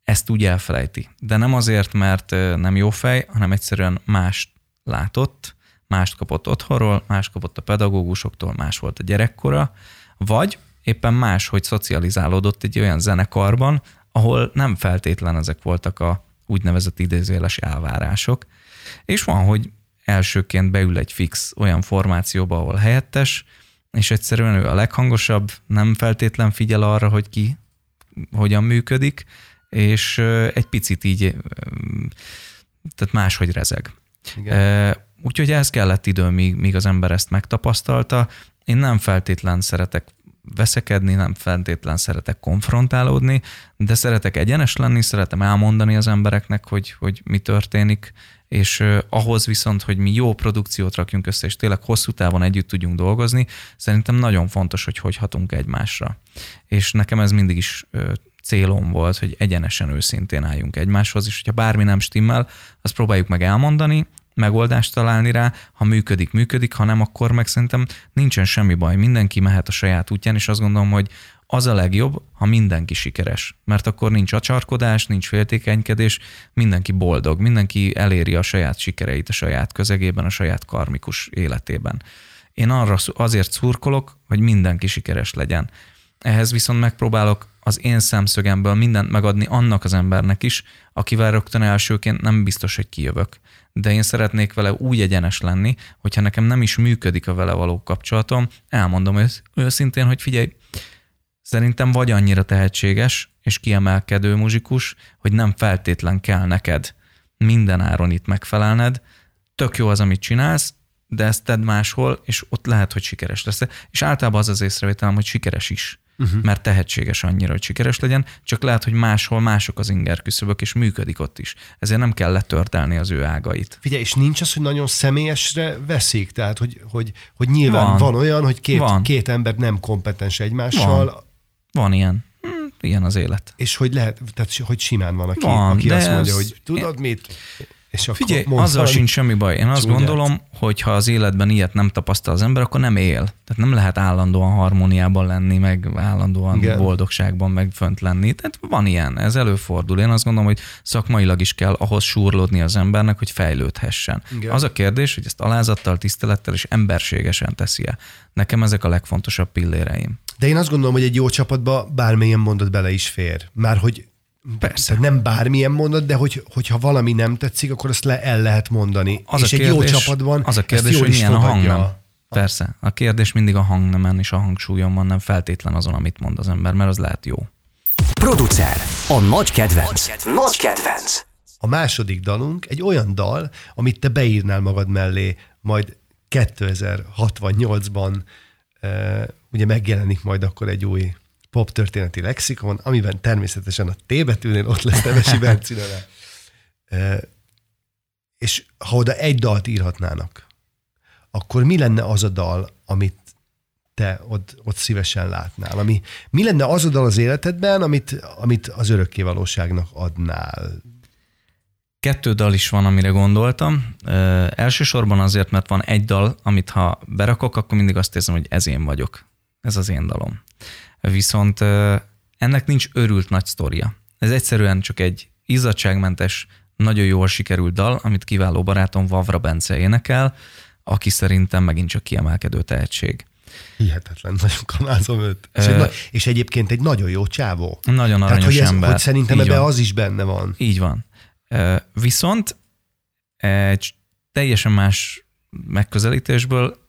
ezt úgy elfelejti. De nem azért, mert nem jó fej, hanem egyszerűen mást látott, mást kapott otthonról, más kapott a pedagógusoktól, más volt a gyerekkora, vagy éppen más, hogy szocializálódott egy olyan zenekarban, ahol nem feltétlen ezek voltak a úgynevezett idézőjeles elvárások. És van, hogy elsőként beül egy fix olyan formációba, ahol helyettes, és egyszerűen ő a leghangosabb, nem feltétlen figyel arra, hogy ki hogyan működik, és egy picit így, tehát máshogy rezeg. Igen. Úgyhogy ez kellett idő, míg, míg az ember ezt megtapasztalta. Én nem feltétlen szeretek veszekedni, nem feltétlen szeretek konfrontálódni, de szeretek egyenes lenni, szeretem elmondani az embereknek, hogy, hogy mi történik, és ahhoz viszont, hogy mi jó produkciót rakjunk össze, és tényleg hosszú távon együtt tudjunk dolgozni, szerintem nagyon fontos, hogy hogy hatunk egymásra. És nekem ez mindig is célom volt, hogy egyenesen őszintén álljunk egymáshoz, és hogyha bármi nem stimmel, azt próbáljuk meg elmondani, megoldást találni rá, ha működik, működik, ha nem, akkor meg szerintem nincsen semmi baj, mindenki mehet a saját útján, és azt gondolom, hogy az a legjobb, ha mindenki sikeres, mert akkor nincs acsarkodás, nincs féltékenykedés, mindenki boldog, mindenki eléri a saját sikereit a saját közegében, a saját karmikus életében. Én arra azért szurkolok, hogy mindenki sikeres legyen. Ehhez viszont megpróbálok az én szemszögemből mindent megadni annak az embernek is, akivel rögtön elsőként nem biztos, hogy kijövök. De én szeretnék vele úgy egyenes lenni, hogyha nekem nem is működik a vele való kapcsolatom, elmondom ősz, őszintén, hogy figyelj, szerintem vagy annyira tehetséges és kiemelkedő muzsikus, hogy nem feltétlen kell neked minden áron itt megfelelned, tök jó az, amit csinálsz, de ezt tedd máshol, és ott lehet, hogy sikeres lesz. És általában az az észrevételem, hogy sikeres is uh-huh. mert tehetséges annyira, hogy sikeres legyen, csak lehet, hogy máshol mások az inger küszöbök, és működik ott is. Ezért nem kell letörtelni az ő ágait. Figyelj, és nincs az, hogy nagyon személyesre veszik? Tehát, hogy, hogy, hogy nyilván van, van olyan, hogy két, van. két ember nem kompetens egymással. Van, van ilyen. Hm, ilyen az élet. És hogy lehet, tehát hogy simán van, aki, van, aki azt mondja, ez... hogy tudod mit? És akkor Figyelj, azzal sincs semmi baj. Én azt gondolom, hogy ha az életben ilyet nem tapasztal az ember, akkor nem él. Tehát nem lehet állandóan harmóniában lenni, meg állandóan Igen. boldogságban, meg fönt lenni. Tehát van ilyen, ez előfordul. Én azt gondolom, hogy szakmailag is kell ahhoz súrlódni az embernek, hogy fejlődhessen. Igen. Az a kérdés, hogy ezt alázattal, tisztelettel és emberségesen teszi-e. Nekem ezek a legfontosabb pilléreim. De én azt gondolom, hogy egy jó csapatba bármilyen mondat bele is fér. Már hogy Persze. Nem bármilyen mondat, de hogy, hogyha valami nem tetszik, akkor azt le, el lehet mondani. Az és a kérdés, egy jó csapatban Az a kérdés, hogy milyen a hang nem. Persze. A kérdés mindig a hangnemen és a hangsúlyon van, nem feltétlen azon, amit mond az ember, mert az lehet jó. Producer. A nagy kedvenc. Nagy kedvenc. A második dalunk egy olyan dal, amit te beírnál magad mellé, majd 2068-ban uh, ugye megjelenik majd akkor egy új pop történeti lexikon, amiben természetesen a T betűnél ott lesz Temesi Berci neve. E, és ha oda egy dalt írhatnának, akkor mi lenne az a dal, amit te ott, ott szívesen látnál? Ami, mi lenne az a dal az életedben, amit, amit az örökkévalóságnak adnál? Kettő dal is van, amire gondoltam. Ö, elsősorban azért, mert van egy dal, amit ha berakok, akkor mindig azt érzem, hogy ez én vagyok. Ez az én dalom. Viszont ennek nincs örült nagy sztoria. Ez egyszerűen csak egy izzadságmentes, nagyon jól sikerült dal, amit kiváló barátom Vavra Bence énekel, aki szerintem megint csak kiemelkedő tehetség. Hihetetlen, nagyon kanázom őt. És, egy, és egyébként egy nagyon jó csávó. Nagyon aranyos Tehát, hogy, ez, ember. hogy szerintem Így ebbe van. az is benne van. Így van. Viszont egy teljesen más megközelítésből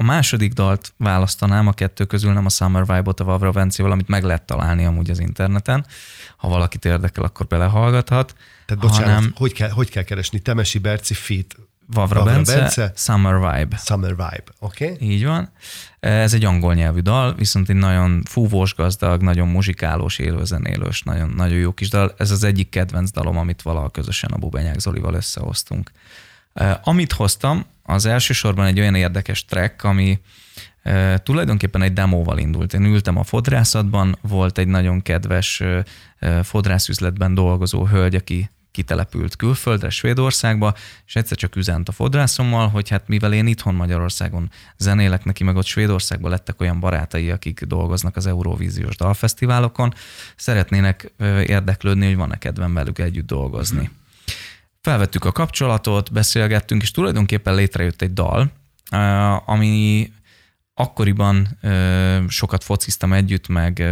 a második dalt választanám a kettő közül, nem a Summer Vibe-ot a Vavra Vencével, amit meg lehet találni amúgy az interneten. Ha valakit érdekel, akkor belehallgathat. Tehát bocsánat, hanem hogy, kell, hogy kell keresni? Temesi Berci fit Vavra, Vavra Bence, Bence? Summer Vibe. Summer Vibe, oké? Okay? Így van. Ez egy angol nyelvű dal, viszont egy nagyon fúvós, gazdag, nagyon muzsikálós, élőzenélős, nagyon, nagyon jó kis dal. Ez az egyik kedvenc dalom, amit valaha közösen a Bubenyák Zolival összehoztunk. Amit hoztam, az elsősorban egy olyan érdekes track, ami tulajdonképpen egy demóval indult. Én ültem a fodrászatban, volt egy nagyon kedves fodrászüzletben dolgozó hölgy, aki kitelepült külföldre, Svédországba, és egyszer csak üzent a fodrászommal, hogy hát mivel én itthon Magyarországon zenélek neki, meg ott Svédországban lettek olyan barátai, akik dolgoznak az Eurovíziós dalfesztiválokon, szeretnének érdeklődni, hogy van-e kedvem velük együtt dolgozni. Felvettük a kapcsolatot, beszélgettünk, és tulajdonképpen létrejött egy dal, ami akkoriban sokat fociztam együtt, meg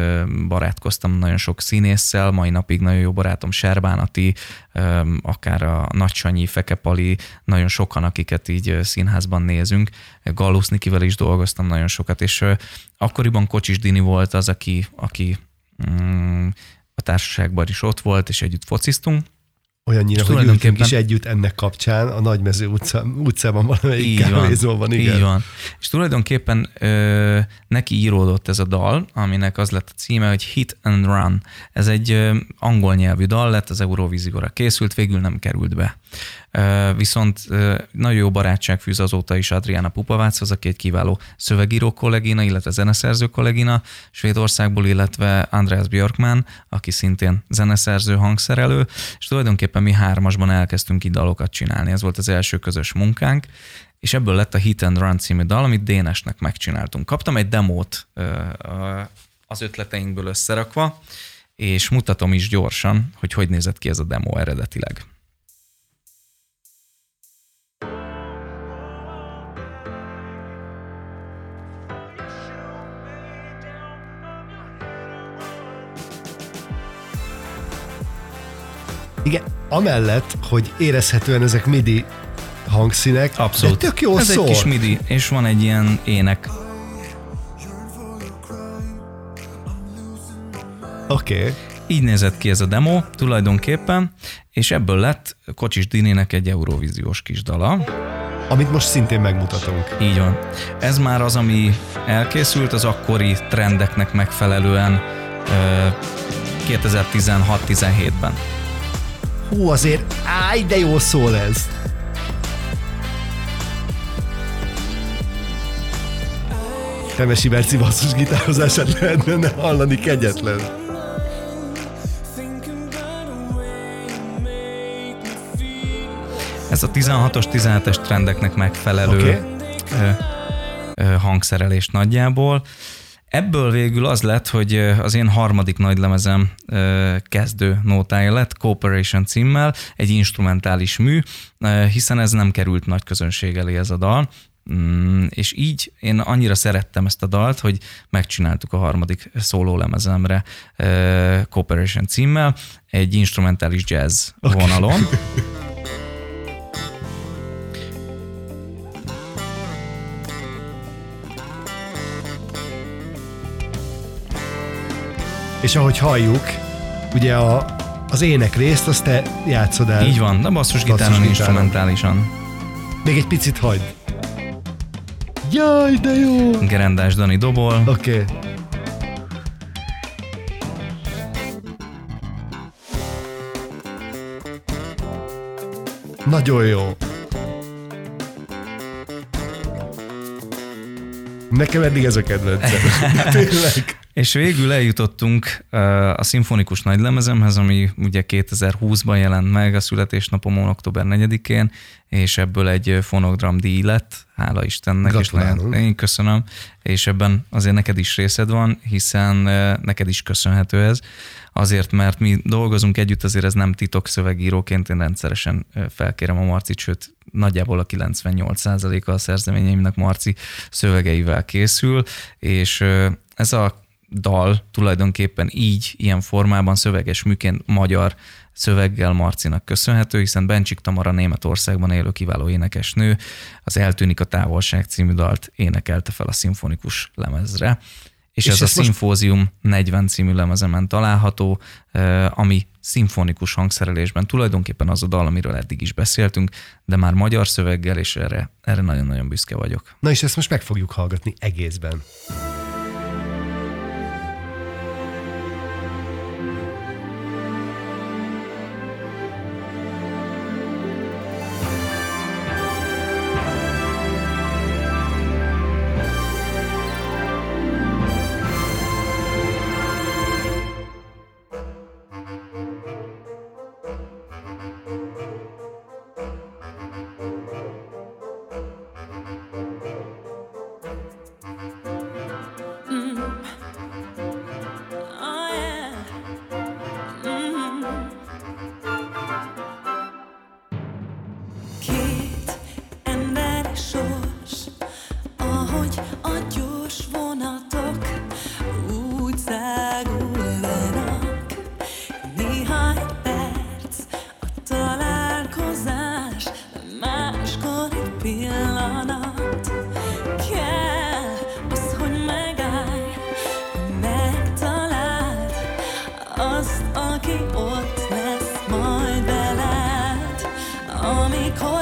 barátkoztam nagyon sok színésszel, mai napig nagyon jó barátom Serbánati, akár a Nagy Sanyi, Fekepali, nagyon sokan, akiket így színházban nézünk. Gallusz Nikivel is dolgoztam nagyon sokat, és akkoriban Kocsis Dini volt az, aki, aki mm, a társaságban is ott volt, és együtt fociztunk. Olyannyira, hogy ültünk is együtt ennek kapcsán a Nagymező utca, utcában valamelyik így kávézóban. Igen. Így van. És tulajdonképpen ö, neki íródott ez a dal, aminek az lett a címe, hogy Hit and Run. Ez egy ö, angol nyelvű dal lett, az Eurovízióra készült, végül nem került be. Viszont nagyon jó barátság fűz azóta is Adriana Pupaváchoz, aki egy kiváló szövegíró kollégina, illetve zeneszerző kollégina Svédországból, illetve Andreas Björkman, aki szintén zeneszerző, hangszerelő, és tulajdonképpen mi hármasban elkezdtünk így dalokat csinálni. Ez volt az első közös munkánk, és ebből lett a Hit and Run című dal, amit Dénesnek megcsináltunk. Kaptam egy demót az ötleteinkből összerakva, és mutatom is gyorsan, hogy hogy nézett ki ez a demo eredetileg. Igen, amellett, hogy érezhetően ezek midi hangszínek, Abszolút. de tök jó Ez szól. egy kis midi, és van egy ilyen ének. Oké. Okay. Így nézett ki ez a demo tulajdonképpen, és ebből lett Kocsis Dininek egy Eurovíziós kis dala. Amit most szintén megmutatunk. Így van. Ez már az, ami elkészült az akkori trendeknek megfelelően 2016-17-ben. Hú, azért, áj, de jó szól ez. Temesi Berci basszusgitározását lehet benne hallani kegyetlen. Ez a 16-os, 17-es trendeknek megfelelő okay. ö, ö, hangszerelés nagyjából. Ebből végül az lett, hogy az én harmadik nagylemezem kezdő nótája lett, Cooperation címmel, egy instrumentális mű, hiszen ez nem került nagy közönség elé ez a dal, Mm, és így én annyira szerettem ezt a dalt, hogy megcsináltuk a harmadik szólólemezemre Cooperation címmel, egy instrumentális jazz okay. vonalon. És ahogy halljuk, ugye a, az ének részt azt te játszod el. Így van, de basszusgitáron instrumentálisan. Még egy picit hagyd. Jaj, de jó! Gerendás Dani dobol. Oké. Okay. Nagyon jó. Nekem eddig ez a kedvencem. Tényleg. És végül eljutottunk a szimfonikus nagylemezemhez, ami ugye 2020-ban jelent meg a születésnapomon, október 4-én, és ebből egy fonogdram díj lett, hála Istennek. És nagyon, én köszönöm, és ebben azért neked is részed van, hiszen neked is köszönhető ez. Azért, mert mi dolgozunk együtt, azért ez nem titok szövegíróként, én rendszeresen felkérem a Marcit, sőt nagyjából a 98%-a a szerzeményeimnek Marci szövegeivel készül, és ez a dal tulajdonképpen így, ilyen formában, szöveges műként magyar szöveggel Marcinak köszönhető, hiszen Bencsik Tamara Németországban élő kiváló énekesnő az Eltűnik a távolság című dalt énekelte fel a szimfonikus lemezre. És, és ez a Szimfózium most... 40 című lemezemen található, ami szimfonikus hangszerelésben tulajdonképpen az a dal, amiről eddig is beszéltünk, de már magyar szöveggel, és erre, erre nagyon-nagyon büszke vagyok. Na és ezt most meg fogjuk hallgatni egészben. Cold.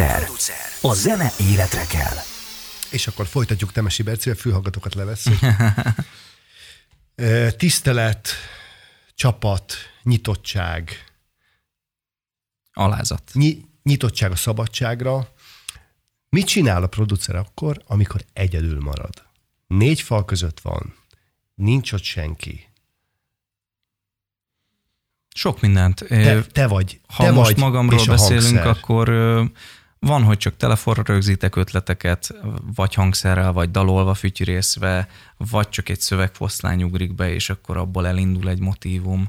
Producer. A zene életre kell. És akkor folytatjuk Temesi Bercivel, fülhallgatókat levesszük. Tisztelet, csapat, nyitottság, Alázat. nyi, nyitottság a szabadságra. Mit csinál a producer akkor, amikor egyedül marad? Négy fal között van, nincs ott senki. Sok mindent. Te, te vagy. Ha te most vagy, magamról beszélünk, hangszer. akkor van, hogy csak telefonra rögzítek ötleteket, vagy hangszerrel, vagy dalolva fütyűrészve, vagy csak egy szövegfoszlány ugrik be, és akkor abból elindul egy motívum.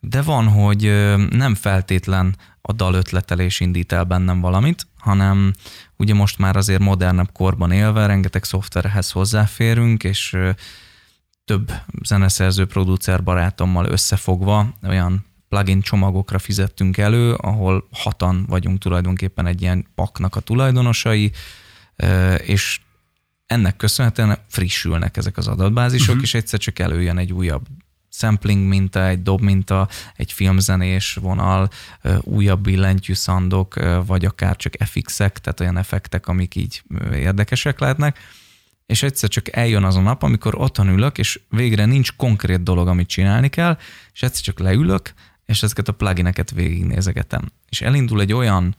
De van, hogy nem feltétlen a dal ötletelés indít el bennem valamit, hanem ugye most már azért modernebb korban élve rengeteg szoftverhez hozzáférünk, és több zeneszerző, producer barátommal összefogva olyan plugin csomagokra fizettünk elő, ahol hatan vagyunk tulajdonképpen egy ilyen paknak a tulajdonosai, és ennek köszönhetően frissülnek ezek az adatbázisok, uh-huh. és egyszer csak előjön egy újabb sampling minta, egy dob minta, egy filmzenés vonal, újabb billentyű szandok, ö, vagy akár csak FX-ek, tehát olyan effektek, amik így érdekesek lehetnek, és egyszer csak eljön az a nap, amikor otthon ülök, és végre nincs konkrét dolog, amit csinálni kell, és egyszer csak leülök, és ezeket a plugineket végignézegetem. És elindul egy olyan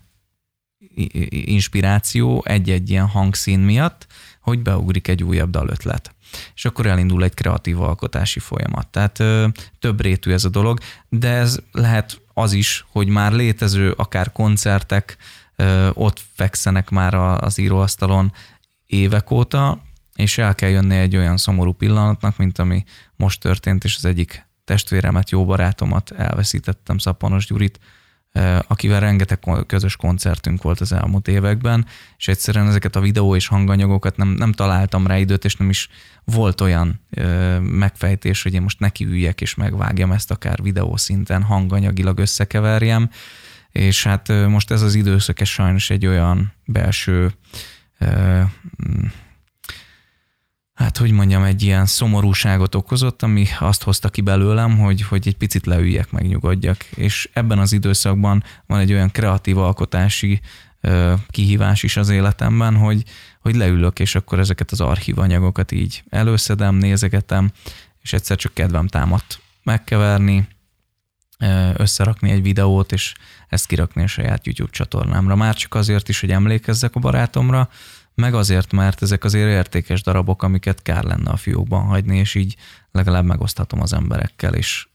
inspiráció egy-egy ilyen hangszín miatt, hogy beugrik egy újabb dalötlet. És akkor elindul egy kreatív alkotási folyamat. Tehát ö, több rétű ez a dolog, de ez lehet az is, hogy már létező akár koncertek ö, ott fekszenek már az íróasztalon évek óta, és el kell jönni egy olyan szomorú pillanatnak, mint ami most történt, és az egyik testvéremet, jó barátomat elveszítettem, Szappanos Gyurit, akivel rengeteg közös koncertünk volt az elmúlt években, és egyszerűen ezeket a videó és hanganyagokat nem, nem találtam rá időt, és nem is volt olyan ö, megfejtés, hogy én most nekiüljek és megvágjam ezt akár videó szinten, hanganyagilag összekeverjem, és hát ö, most ez az időszak ez sajnos egy olyan belső ö, hát hogy mondjam, egy ilyen szomorúságot okozott, ami azt hozta ki belőlem, hogy, hogy egy picit leüljek, megnyugodjak. És ebben az időszakban van egy olyan kreatív alkotási ö, kihívás is az életemben, hogy, hogy leülök, és akkor ezeket az archív anyagokat így előszedem, nézegetem, és egyszer csak kedvem támadt megkeverni, összerakni egy videót, és ezt kirakni a saját YouTube csatornámra. Már csak azért is, hogy emlékezzek a barátomra, meg azért, mert ezek azért értékes darabok, amiket kár lenne a fiókban hagyni, és így legalább megoszthatom az emberekkel, és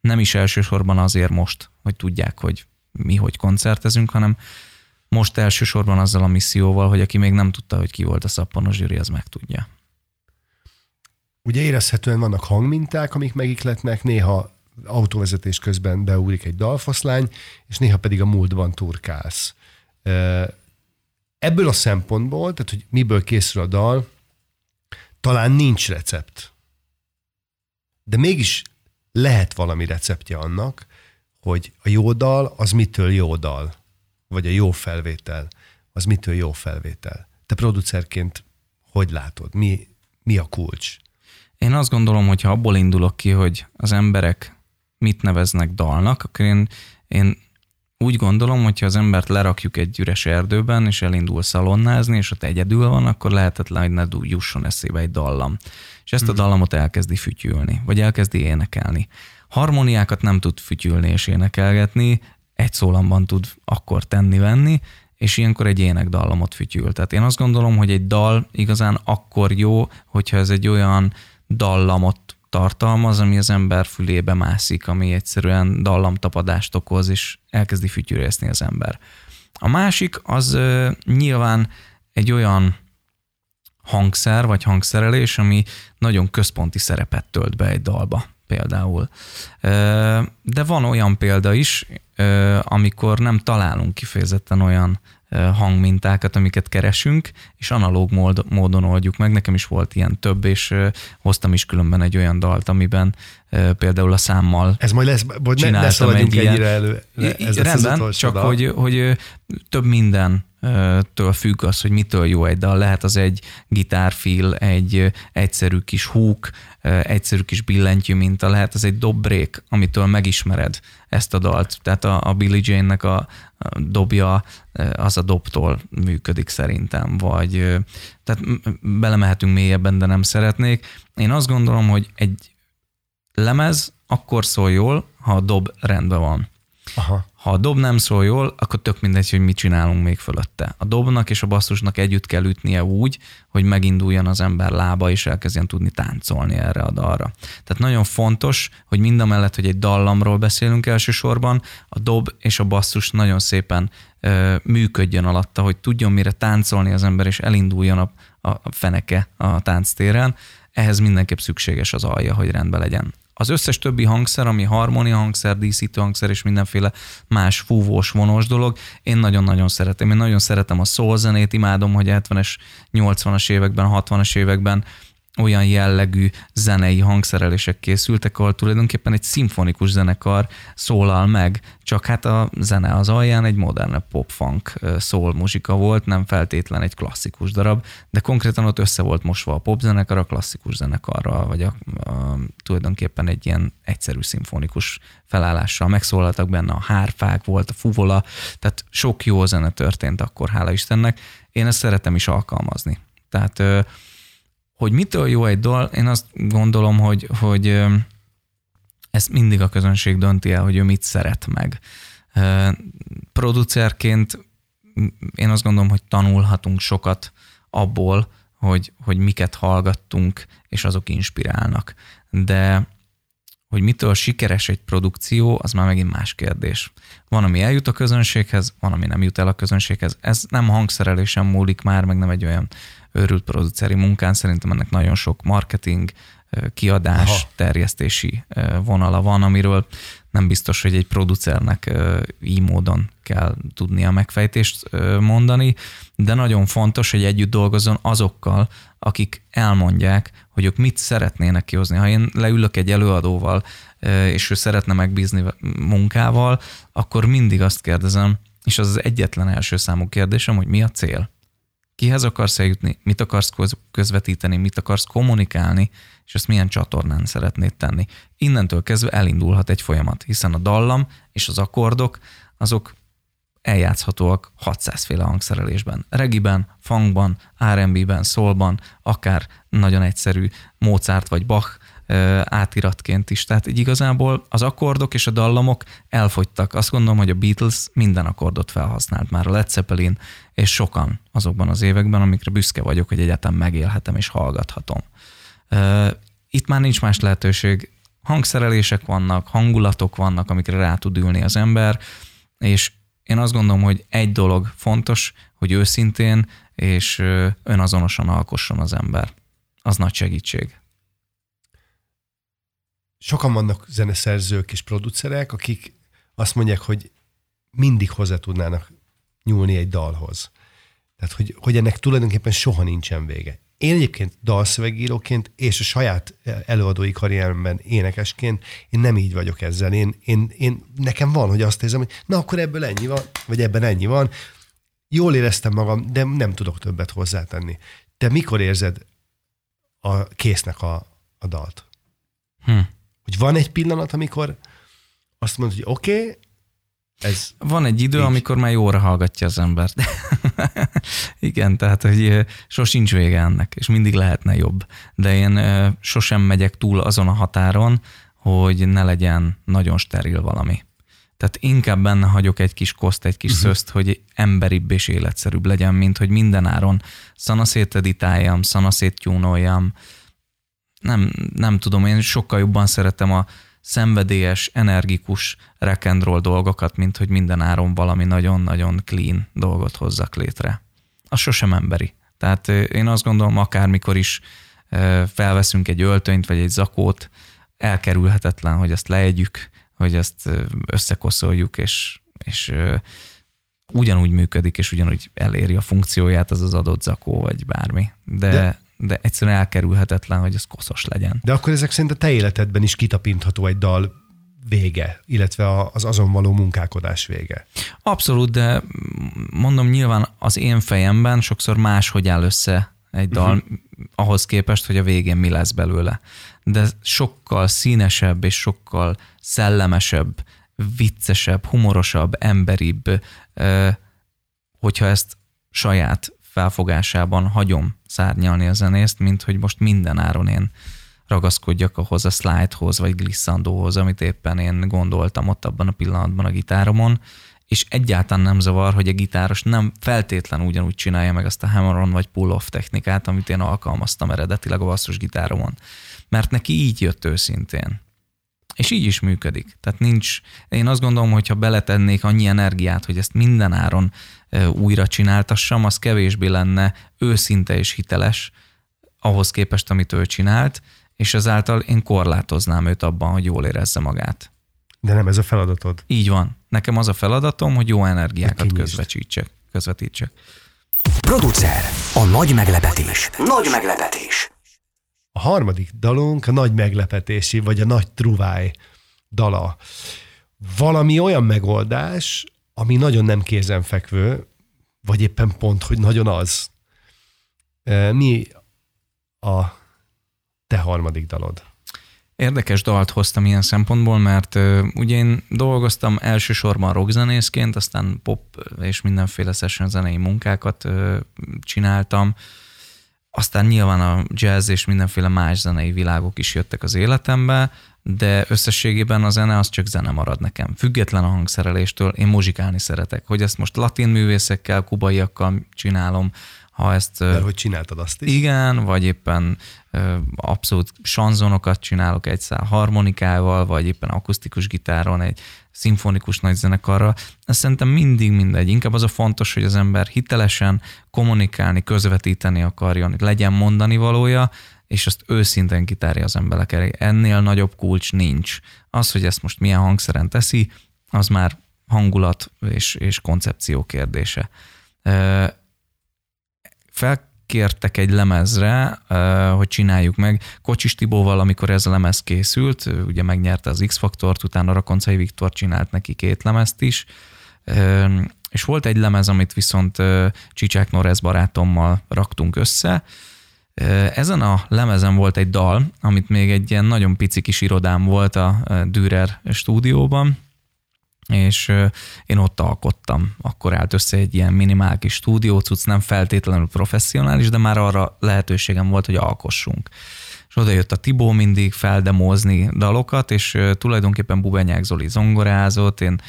nem is elsősorban azért most, hogy tudják, hogy mi hogy koncertezünk, hanem most elsősorban azzal a misszióval, hogy aki még nem tudta, hogy ki volt a szappanos zsűri, az megtudja. Ugye érezhetően vannak hangminták, amik megikletnek, néha autóvezetés közben beugrik egy dalfoszlány, és néha pedig a múltban turkálsz. Ebből a szempontból, tehát hogy miből készül a dal, talán nincs recept. De mégis lehet valami receptje annak, hogy a jó dal az mitől jó dal, vagy a jó felvétel az mitől jó felvétel. Te producerként hogy látod? Mi, mi a kulcs? Én azt gondolom, hogy ha abból indulok ki, hogy az emberek mit neveznek dalnak, akkor én, én úgy gondolom, hogy ha az embert lerakjuk egy üres erdőben, és elindul szalonnázni, és ott egyedül van, akkor lehetetlen, hogy ne jusson eszébe egy dallam. És ezt a dallamot elkezdi fütyülni, vagy elkezdi énekelni. Harmóniákat nem tud fütyülni és énekelgetni, egy szólamban tud akkor tenni-venni, és ilyenkor egy énekdallamot fütyül. Tehát én azt gondolom, hogy egy dal igazán akkor jó, hogyha ez egy olyan dallamot tartalmaz, ami az ember fülébe mászik, ami egyszerűen dallamtapadást okoz, és elkezdi fütyűrészni az ember. A másik az nyilván egy olyan hangszer vagy hangszerelés, ami nagyon központi szerepet tölt be egy dalba például. De van olyan példa is, amikor nem találunk kifejezetten olyan hangmintákat, amiket keresünk, és analóg mód- módon oldjuk meg. Nekem is volt ilyen több, és hoztam is különben egy olyan dalt, amiben például a számmal Ez majd lesz, vagy ne, ne szaladjunk egy ilyen- ennyire elő. Ez az Rendben, utolsó csak dal. hogy, hogy több minden től függ az, hogy mitől jó egy dal. Lehet az egy gitárfil, egy egyszerű kis húk, egyszerű kis billentyű minta, lehet az egy dobbrék, amitől megismered ezt a dalt. Tehát a, a Billie Jane-nek a, dobja, az a dobtól működik szerintem, vagy tehát belemehetünk mélyebben, de nem szeretnék. Én azt gondolom, hogy egy lemez akkor szól jól, ha a dob rendben van. Aha. Ha a dob nem szól jól, akkor tök mindegy, hogy mit csinálunk még fölötte. A dobnak és a basszusnak együtt kell ütnie úgy, hogy meginduljon az ember lába, és elkezdjen tudni táncolni erre a dalra. Tehát nagyon fontos, hogy mind a mellett, hogy egy dallamról beszélünk elsősorban, a dob és a basszus nagyon szépen ö, működjön alatta, hogy tudjon mire táncolni az ember, és elinduljon a, a feneke a tánctéren. Ehhez mindenképp szükséges az alja, hogy rendben legyen. Az összes többi hangszer, ami harmónia hangszer, díszítő hangszer és mindenféle más fúvós, vonós dolog, én nagyon-nagyon szeretem. Én nagyon szeretem a soul zenét, imádom, hogy 70-es, 80-as években, 60-as években olyan jellegű zenei hangszerelések készültek, ahol tulajdonképpen egy szimfonikus zenekar szólal meg, csak hát a zene az alján egy modern pop-funk szól muzsika volt, nem feltétlen egy klasszikus darab, de konkrétan ott össze volt mosva a popzenekar a klasszikus zenekarral, vagy a, a, tulajdonképpen egy ilyen egyszerű szimfonikus felállással. Megszólaltak benne a hárfák, volt a fuvola, tehát sok jó zene történt akkor, hála Istennek. Én ezt szeretem is alkalmazni. Tehát hogy mitől jó egy dal, én azt gondolom, hogy, hogy ezt mindig a közönség dönti el, hogy ő mit szeret meg. Producerként én azt gondolom, hogy tanulhatunk sokat abból, hogy, hogy miket hallgattunk, és azok inspirálnak. De hogy mitől sikeres egy produkció, az már megint más kérdés. Van, ami eljut a közönséghez, van, ami nem jut el a közönséghez. Ez nem hangszerelésen múlik már, meg nem egy olyan őrült produceri munkán, szerintem ennek nagyon sok marketing, kiadás, Aha. terjesztési vonala van, amiről nem biztos, hogy egy producernek így módon kell tudnia megfejtést mondani, de nagyon fontos, hogy együtt dolgozzon azokkal, akik elmondják, hogy ők mit szeretnének kihozni. Ha én leülök egy előadóval, és ő szeretne megbízni munkával, akkor mindig azt kérdezem, és az az egyetlen első számú kérdésem, hogy mi a cél kihez akarsz eljutni, mit akarsz közvetíteni, mit akarsz kommunikálni, és ezt milyen csatornán szeretnéd tenni. Innentől kezdve elindulhat egy folyamat, hiszen a dallam és az akkordok, azok eljátszhatóak 600 féle hangszerelésben. Regiben, funkban, R&B-ben, szólban, akár nagyon egyszerű Mozart vagy Bach átiratként is. Tehát így igazából az akkordok és a dallamok elfogytak. Azt gondolom, hogy a Beatles minden akkordot felhasznált már, a Led Zeppelin, és sokan azokban az években, amikre büszke vagyok, hogy egyetem megélhetem és hallgathatom. Itt már nincs más lehetőség. Hangszerelések vannak, hangulatok vannak, amikre rá tud ülni az ember, és én azt gondolom, hogy egy dolog fontos, hogy őszintén és önazonosan alkosson az ember. Az nagy segítség sokan vannak zeneszerzők és producerek, akik azt mondják, hogy mindig hozzá tudnának nyúlni egy dalhoz. Tehát, hogy, hogy ennek tulajdonképpen soha nincsen vége. Én egyébként dalszövegíróként és a saját előadói karrieremben énekesként én nem így vagyok ezzel. Én, én, én, nekem van, hogy azt érzem, hogy na akkor ebből ennyi van, vagy ebben ennyi van. Jól éreztem magam, de nem tudok többet hozzátenni. Te mikor érzed a késznek a, a dalt? Hm. Hogy van egy pillanat, amikor azt mondod, hogy oké, okay, ez... Van egy idő, így. amikor már jóra hallgatja az embert. Igen, tehát, hogy sosincs vége ennek, és mindig lehetne jobb. De én sosem megyek túl azon a határon, hogy ne legyen nagyon steril valami. Tehát inkább benne hagyok egy kis koszt, egy kis uh-huh. szözt, hogy emberibb és életszerűbb legyen, mint hogy mindenáron szanaszét editáljam, szanaszét tyúnoljam, nem, nem tudom, én sokkal jobban szeretem a szenvedélyes, energikus rekendról dolgokat, mint hogy minden áron valami nagyon-nagyon clean dolgot hozzak létre. Az sosem emberi. Tehát én azt gondolom, akármikor is felveszünk egy öltönyt vagy egy zakót, elkerülhetetlen, hogy ezt leegyük, hogy ezt összekoszoljuk, és, és ugyanúgy működik, és ugyanúgy eléri a funkcióját az az adott zakó, vagy bármi. De, De de egyszerűen elkerülhetetlen, hogy ez koszos legyen. De akkor ezek szerint a te életedben is kitapintható egy dal vége, illetve az azon való munkálkodás vége. Abszolút, de mondom, nyilván az én fejemben sokszor máshogy áll össze egy dal, uh-huh. ahhoz képest, hogy a végén mi lesz belőle. De sokkal színesebb és sokkal szellemesebb viccesebb, humorosabb, emberibb, hogyha ezt saját felfogásában hagyom szárnyalni a zenészt, mint hogy most minden áron én ragaszkodjak ahhoz a slidehoz, vagy glissandóhoz, amit éppen én gondoltam ott abban a pillanatban a gitáromon, és egyáltalán nem zavar, hogy a gitáros nem feltétlen ugyanúgy csinálja meg azt a hammer-on vagy pull-off technikát, amit én alkalmaztam eredetileg a basszus gitáromon. Mert neki így jött őszintén. És így is működik. Tehát nincs, én azt gondolom, hogy ha beletennék annyi energiát, hogy ezt minden áron újra csináltassam, az kevésbé lenne őszinte és hiteles ahhoz képest, amit ő csinált, és ezáltal én korlátoznám őt abban, hogy jól érezze magát. De nem ez a feladatod. Így van. Nekem az a feladatom, hogy jó energiákat közvetítsek. közvetítsek. Producer. A nagy meglepetés. Nagy meglepetés. A harmadik dalunk a nagy meglepetési, vagy a nagy truváj dala. Valami olyan megoldás, ami nagyon nem kézenfekvő, vagy éppen pont, hogy nagyon az. Mi a te harmadik dalod? Érdekes dalt hoztam ilyen szempontból, mert ugye én dolgoztam elsősorban rockzenészként, aztán pop és mindenféle session zenei munkákat csináltam, aztán nyilván a jazz és mindenféle más zenei világok is jöttek az életembe, de összességében a zene az csak zene marad nekem. Független a hangszereléstől, én muzsikálni szeretek. Hogy ezt most latin művészekkel, kubaiakkal csinálom, ha ezt... Mert hogy csináltad azt is? Igen, vagy éppen abszolút sanzonokat csinálok egy szál harmonikával, vagy éppen akusztikus gitáron, egy szimfonikus nagyzenekarral. Ez szerintem mindig mindegy. Inkább az a fontos, hogy az ember hitelesen kommunikálni, közvetíteni akarjon, legyen mondani valója, és azt őszintén kitárja az emberek elé. Ennél nagyobb kulcs nincs. Az, hogy ezt most milyen hangszeren teszi, az már hangulat és, és koncepció kérdése. Felkértek egy lemezre, hogy csináljuk meg. Kocsis Tibóval, amikor ez a lemez készült, ugye megnyerte az X-faktort, utána Rakoncai Viktor csinált neki két lemezt is, és volt egy lemez, amit viszont Csicsák Norez barátommal raktunk össze, ezen a lemezen volt egy dal, amit még egy ilyen nagyon pici kis irodám volt a Dürer stúdióban, és én ott alkottam. Akkor állt össze egy ilyen minimál kis stúdiócuc, nem feltétlenül professzionális, de már arra lehetőségem volt, hogy alkossunk és oda jött a Tibó mindig feldemózni dalokat, és tulajdonképpen Bubenyák Zoli zongorázott, én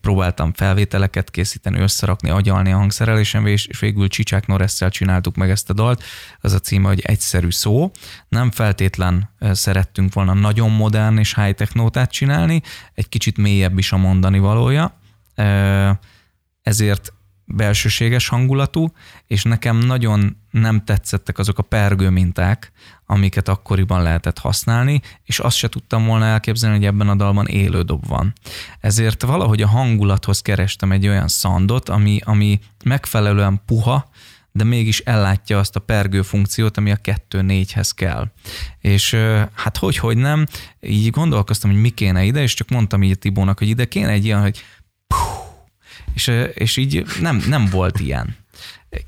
próbáltam felvételeket készíteni, összerakni, agyalni a hangszerelésen, és végül Csicsák Noresszel csináltuk meg ezt a dalt. Az a címe, hogy Egyszerű szó. Nem feltétlen szerettünk volna nagyon modern és high-tech csinálni, egy kicsit mélyebb is a mondani valója, ezért belsőséges hangulatú, és nekem nagyon nem tetszettek azok a pergő minták, amiket akkoriban lehetett használni, és azt se tudtam volna elképzelni, hogy ebben a dalban élő dob van. Ezért valahogy a hangulathoz kerestem egy olyan szandot, ami, ami megfelelően puha, de mégis ellátja azt a pergő funkciót, ami a 2-4-hez kell. És hát hogy, hogy nem, így gondolkoztam, hogy mi kéne ide, és csak mondtam így a Tibónak, hogy ide kéne egy ilyen, hogy puh, és, és így nem, nem volt ilyen.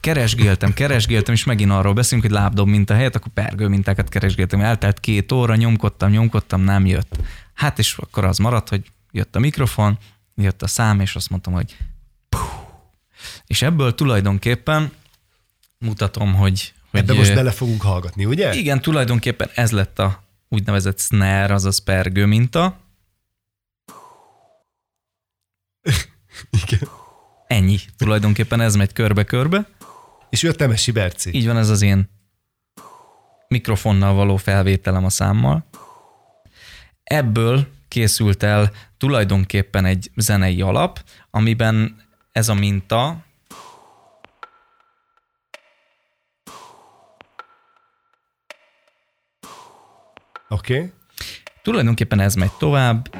Keresgéltem, keresgéltem, és megint arról beszélünk, hogy lábdob minta helyett, akkor pergő mintákat keresgéltem. Eltelt két óra, nyomkodtam, nyomkodtam, nem jött. Hát és akkor az maradt, hogy jött a mikrofon, jött a szám, és azt mondtam, hogy puh. és ebből tulajdonképpen mutatom, hogy... hogy Ebbe most bele fogunk hallgatni, ugye? Igen, tulajdonképpen ez lett a úgynevezett snare, azaz pergő minta. Igen. Ennyi. Tulajdonképpen ez megy körbe-körbe. És ő a Temesi Berci. Így van, ez az én mikrofonnal való felvételem a számmal. Ebből készült el tulajdonképpen egy zenei alap, amiben ez a minta Oké. Okay. Tulajdonképpen ez megy tovább,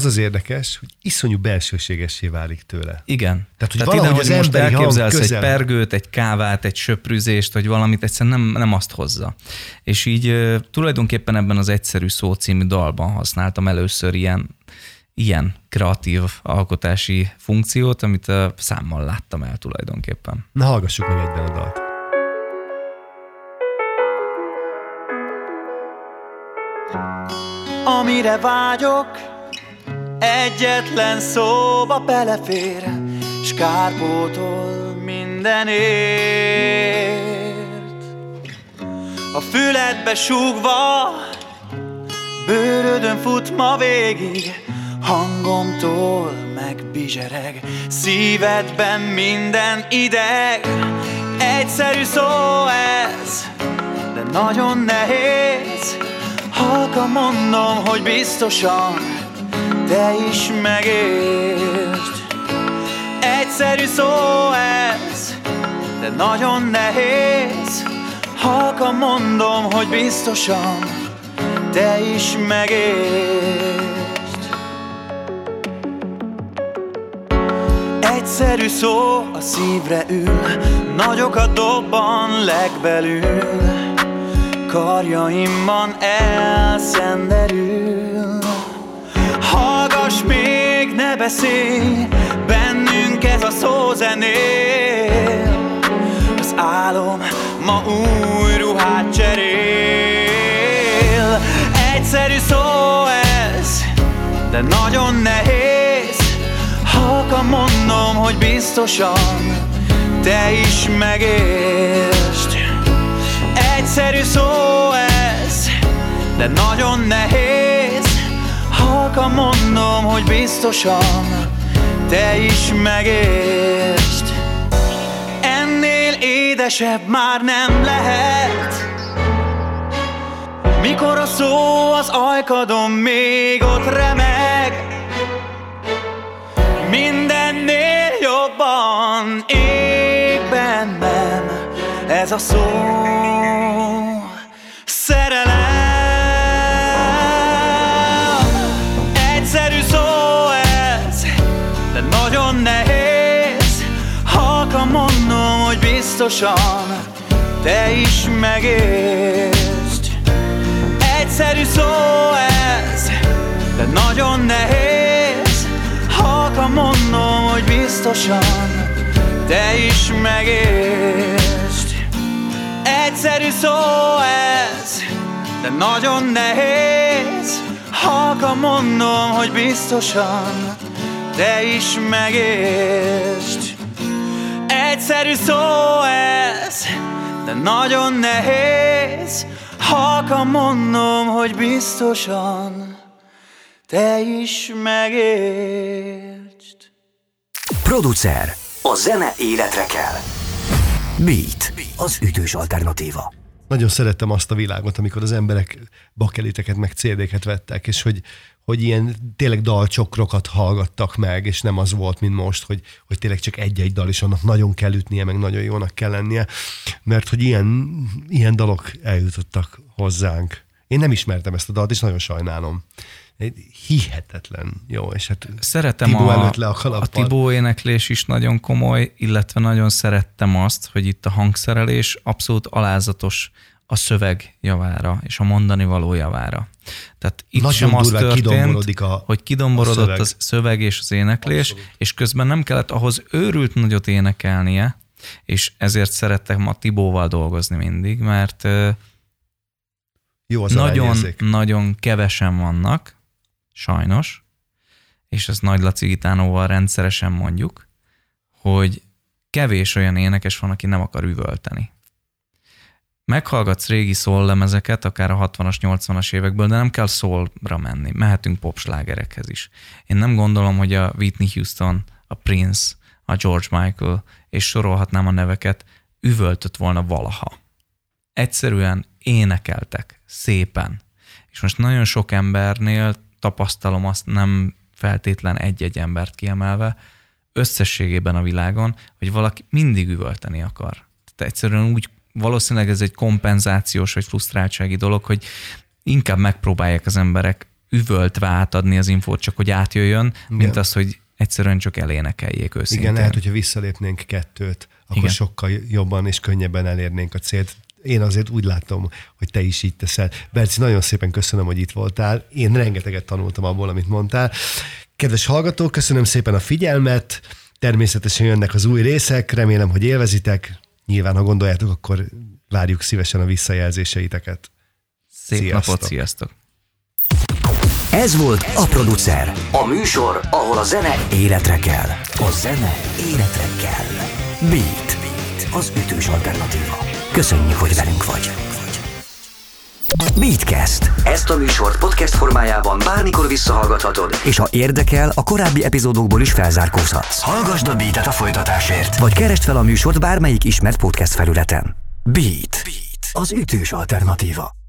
az az érdekes, hogy iszonyú belsőségessé válik tőle. Igen. Tehát, hogy Tehát ide, hogy az most elképzelsz egy pergőt, egy kávát, egy söprűzést, vagy valamit, egyszerűen nem, nem azt hozza. És így tulajdonképpen ebben az Egyszerű szó című dalban használtam először ilyen, ilyen kreatív alkotási funkciót, amit a számmal láttam el tulajdonképpen. Na hallgassuk meg egyben a dalt. Amire vágyok, egyetlen szóba belefér, s kárpótol mindenért. A füledbe súgva, bőrödön fut ma végig, hangomtól megbizsereg, szívedben minden ideg. Egyszerű szó ez, de nagyon nehéz, Halka mondom, hogy biztosan te is megértsd. Egyszerű szó ez, de nagyon nehéz. Halka mondom, hogy biztosan te is megértsd. Egyszerű szó a szívre ül Nagyokat dobban legbelül. Karjaimban elszenderül Hallgass még, ne beszélj, bennünk ez a szó zenél Az álom ma új ruhát cserél. Egyszerű szó ez, de nagyon nehéz. Halka mondom, hogy biztosan te is megértsd. Egyszerű szó ez, de nagyon nehéz Halka mondom, hogy biztosan te is megértsd. Ennél édesebb már nem lehet. Mikor a szó az ajkadon még ott remeg Mindennél jobban ég bennem ez a szó biztosan Te is megértsd. Egyszerű szó ez De nagyon nehéz. Halka mondom, hogy biztosan Te is megértsd. Egyszerű szó ez, de nagyon nehéz. Halka mondom, hogy biztosan te is megértsd Egyszerű szó ez, de nagyon nehéz Halka mondom, hogy biztosan te is megértsd Producer. A zene életre kell. Beat. Az ütős alternatíva. Nagyon szerettem azt a világot, amikor az emberek bakeliteket meg cd vettek, és hogy, hogy ilyen tényleg dalcsokrokat hallgattak meg, és nem az volt, mint most, hogy, hogy tényleg csak egy-egy dal, és annak nagyon kell ütnie, meg nagyon jónak kell lennie, mert hogy ilyen, ilyen dalok eljutottak hozzánk. Én nem ismertem ezt a dalt, és nagyon sajnálom. Hihetetlen jó, és hát Szeretem Tibó a, előtt le a, a Tibó éneklés is nagyon komoly, illetve nagyon szerettem azt, hogy itt a hangszerelés abszolút alázatos a szöveg javára és a mondani való javára. Tehát itt Nagyon sem az történt, a, hogy kidomborodott a szöveg. a szöveg és az éneklés, Abszolút. és közben nem kellett ahhoz őrült nagyot énekelnie, és ezért szerettek ma Tibóval dolgozni mindig, mert Jó az nagyon, nagyon kevesen vannak, sajnos, és ezt Nagy Laci Gitánóval rendszeresen mondjuk, hogy kevés olyan énekes van, aki nem akar üvölteni. Meghallgatsz régi lemezeket, akár a 60-as, 80-as évekből, de nem kell szólra menni. Mehetünk popslágerekhez is. Én nem gondolom, hogy a Whitney Houston, a Prince, a George Michael, és sorolhatnám a neveket, üvöltött volna valaha. Egyszerűen énekeltek szépen. És most nagyon sok embernél tapasztalom azt nem feltétlen egy-egy embert kiemelve, összességében a világon, hogy valaki mindig üvölteni akar. Tehát egyszerűen úgy, valószínűleg ez egy kompenzációs vagy frusztráltsági dolog, hogy inkább megpróbálják az emberek üvöltve átadni az infót, csak hogy átjöjjön, Igen. mint az, hogy egyszerűen csak elénekeljék őszintén. Igen, lehet, hogyha visszalépnénk kettőt, akkor Igen. sokkal jobban és könnyebben elérnénk a célt. én azért úgy látom, hogy te is így teszel. Berci, nagyon szépen köszönöm, hogy itt voltál. Én rengeteget tanultam abból, amit mondtál. Kedves hallgatók, köszönöm szépen a figyelmet. Természetesen jönnek az új részek, remélem, hogy élvezitek. Nyilván, ha gondoljátok, akkor várjuk szívesen a visszajelzéseiteket. Szép Sziasztok. napot, sziasztok! Ez volt a producer. A műsor, ahol a zene életre kell. A zene életre kell. Beat. Beat. Az ütős alternatíva. Köszönjük, hogy velünk vagy. Beatcast. Ezt a műsort podcast formájában bármikor visszahallgathatod, és ha érdekel, a korábbi epizódokból is felzárkózhatsz. Hallgasd a Beatet a folytatásért, vagy keresd fel a műsort bármelyik ismert podcast felületen. Beat. Beat. Az ütős alternatíva.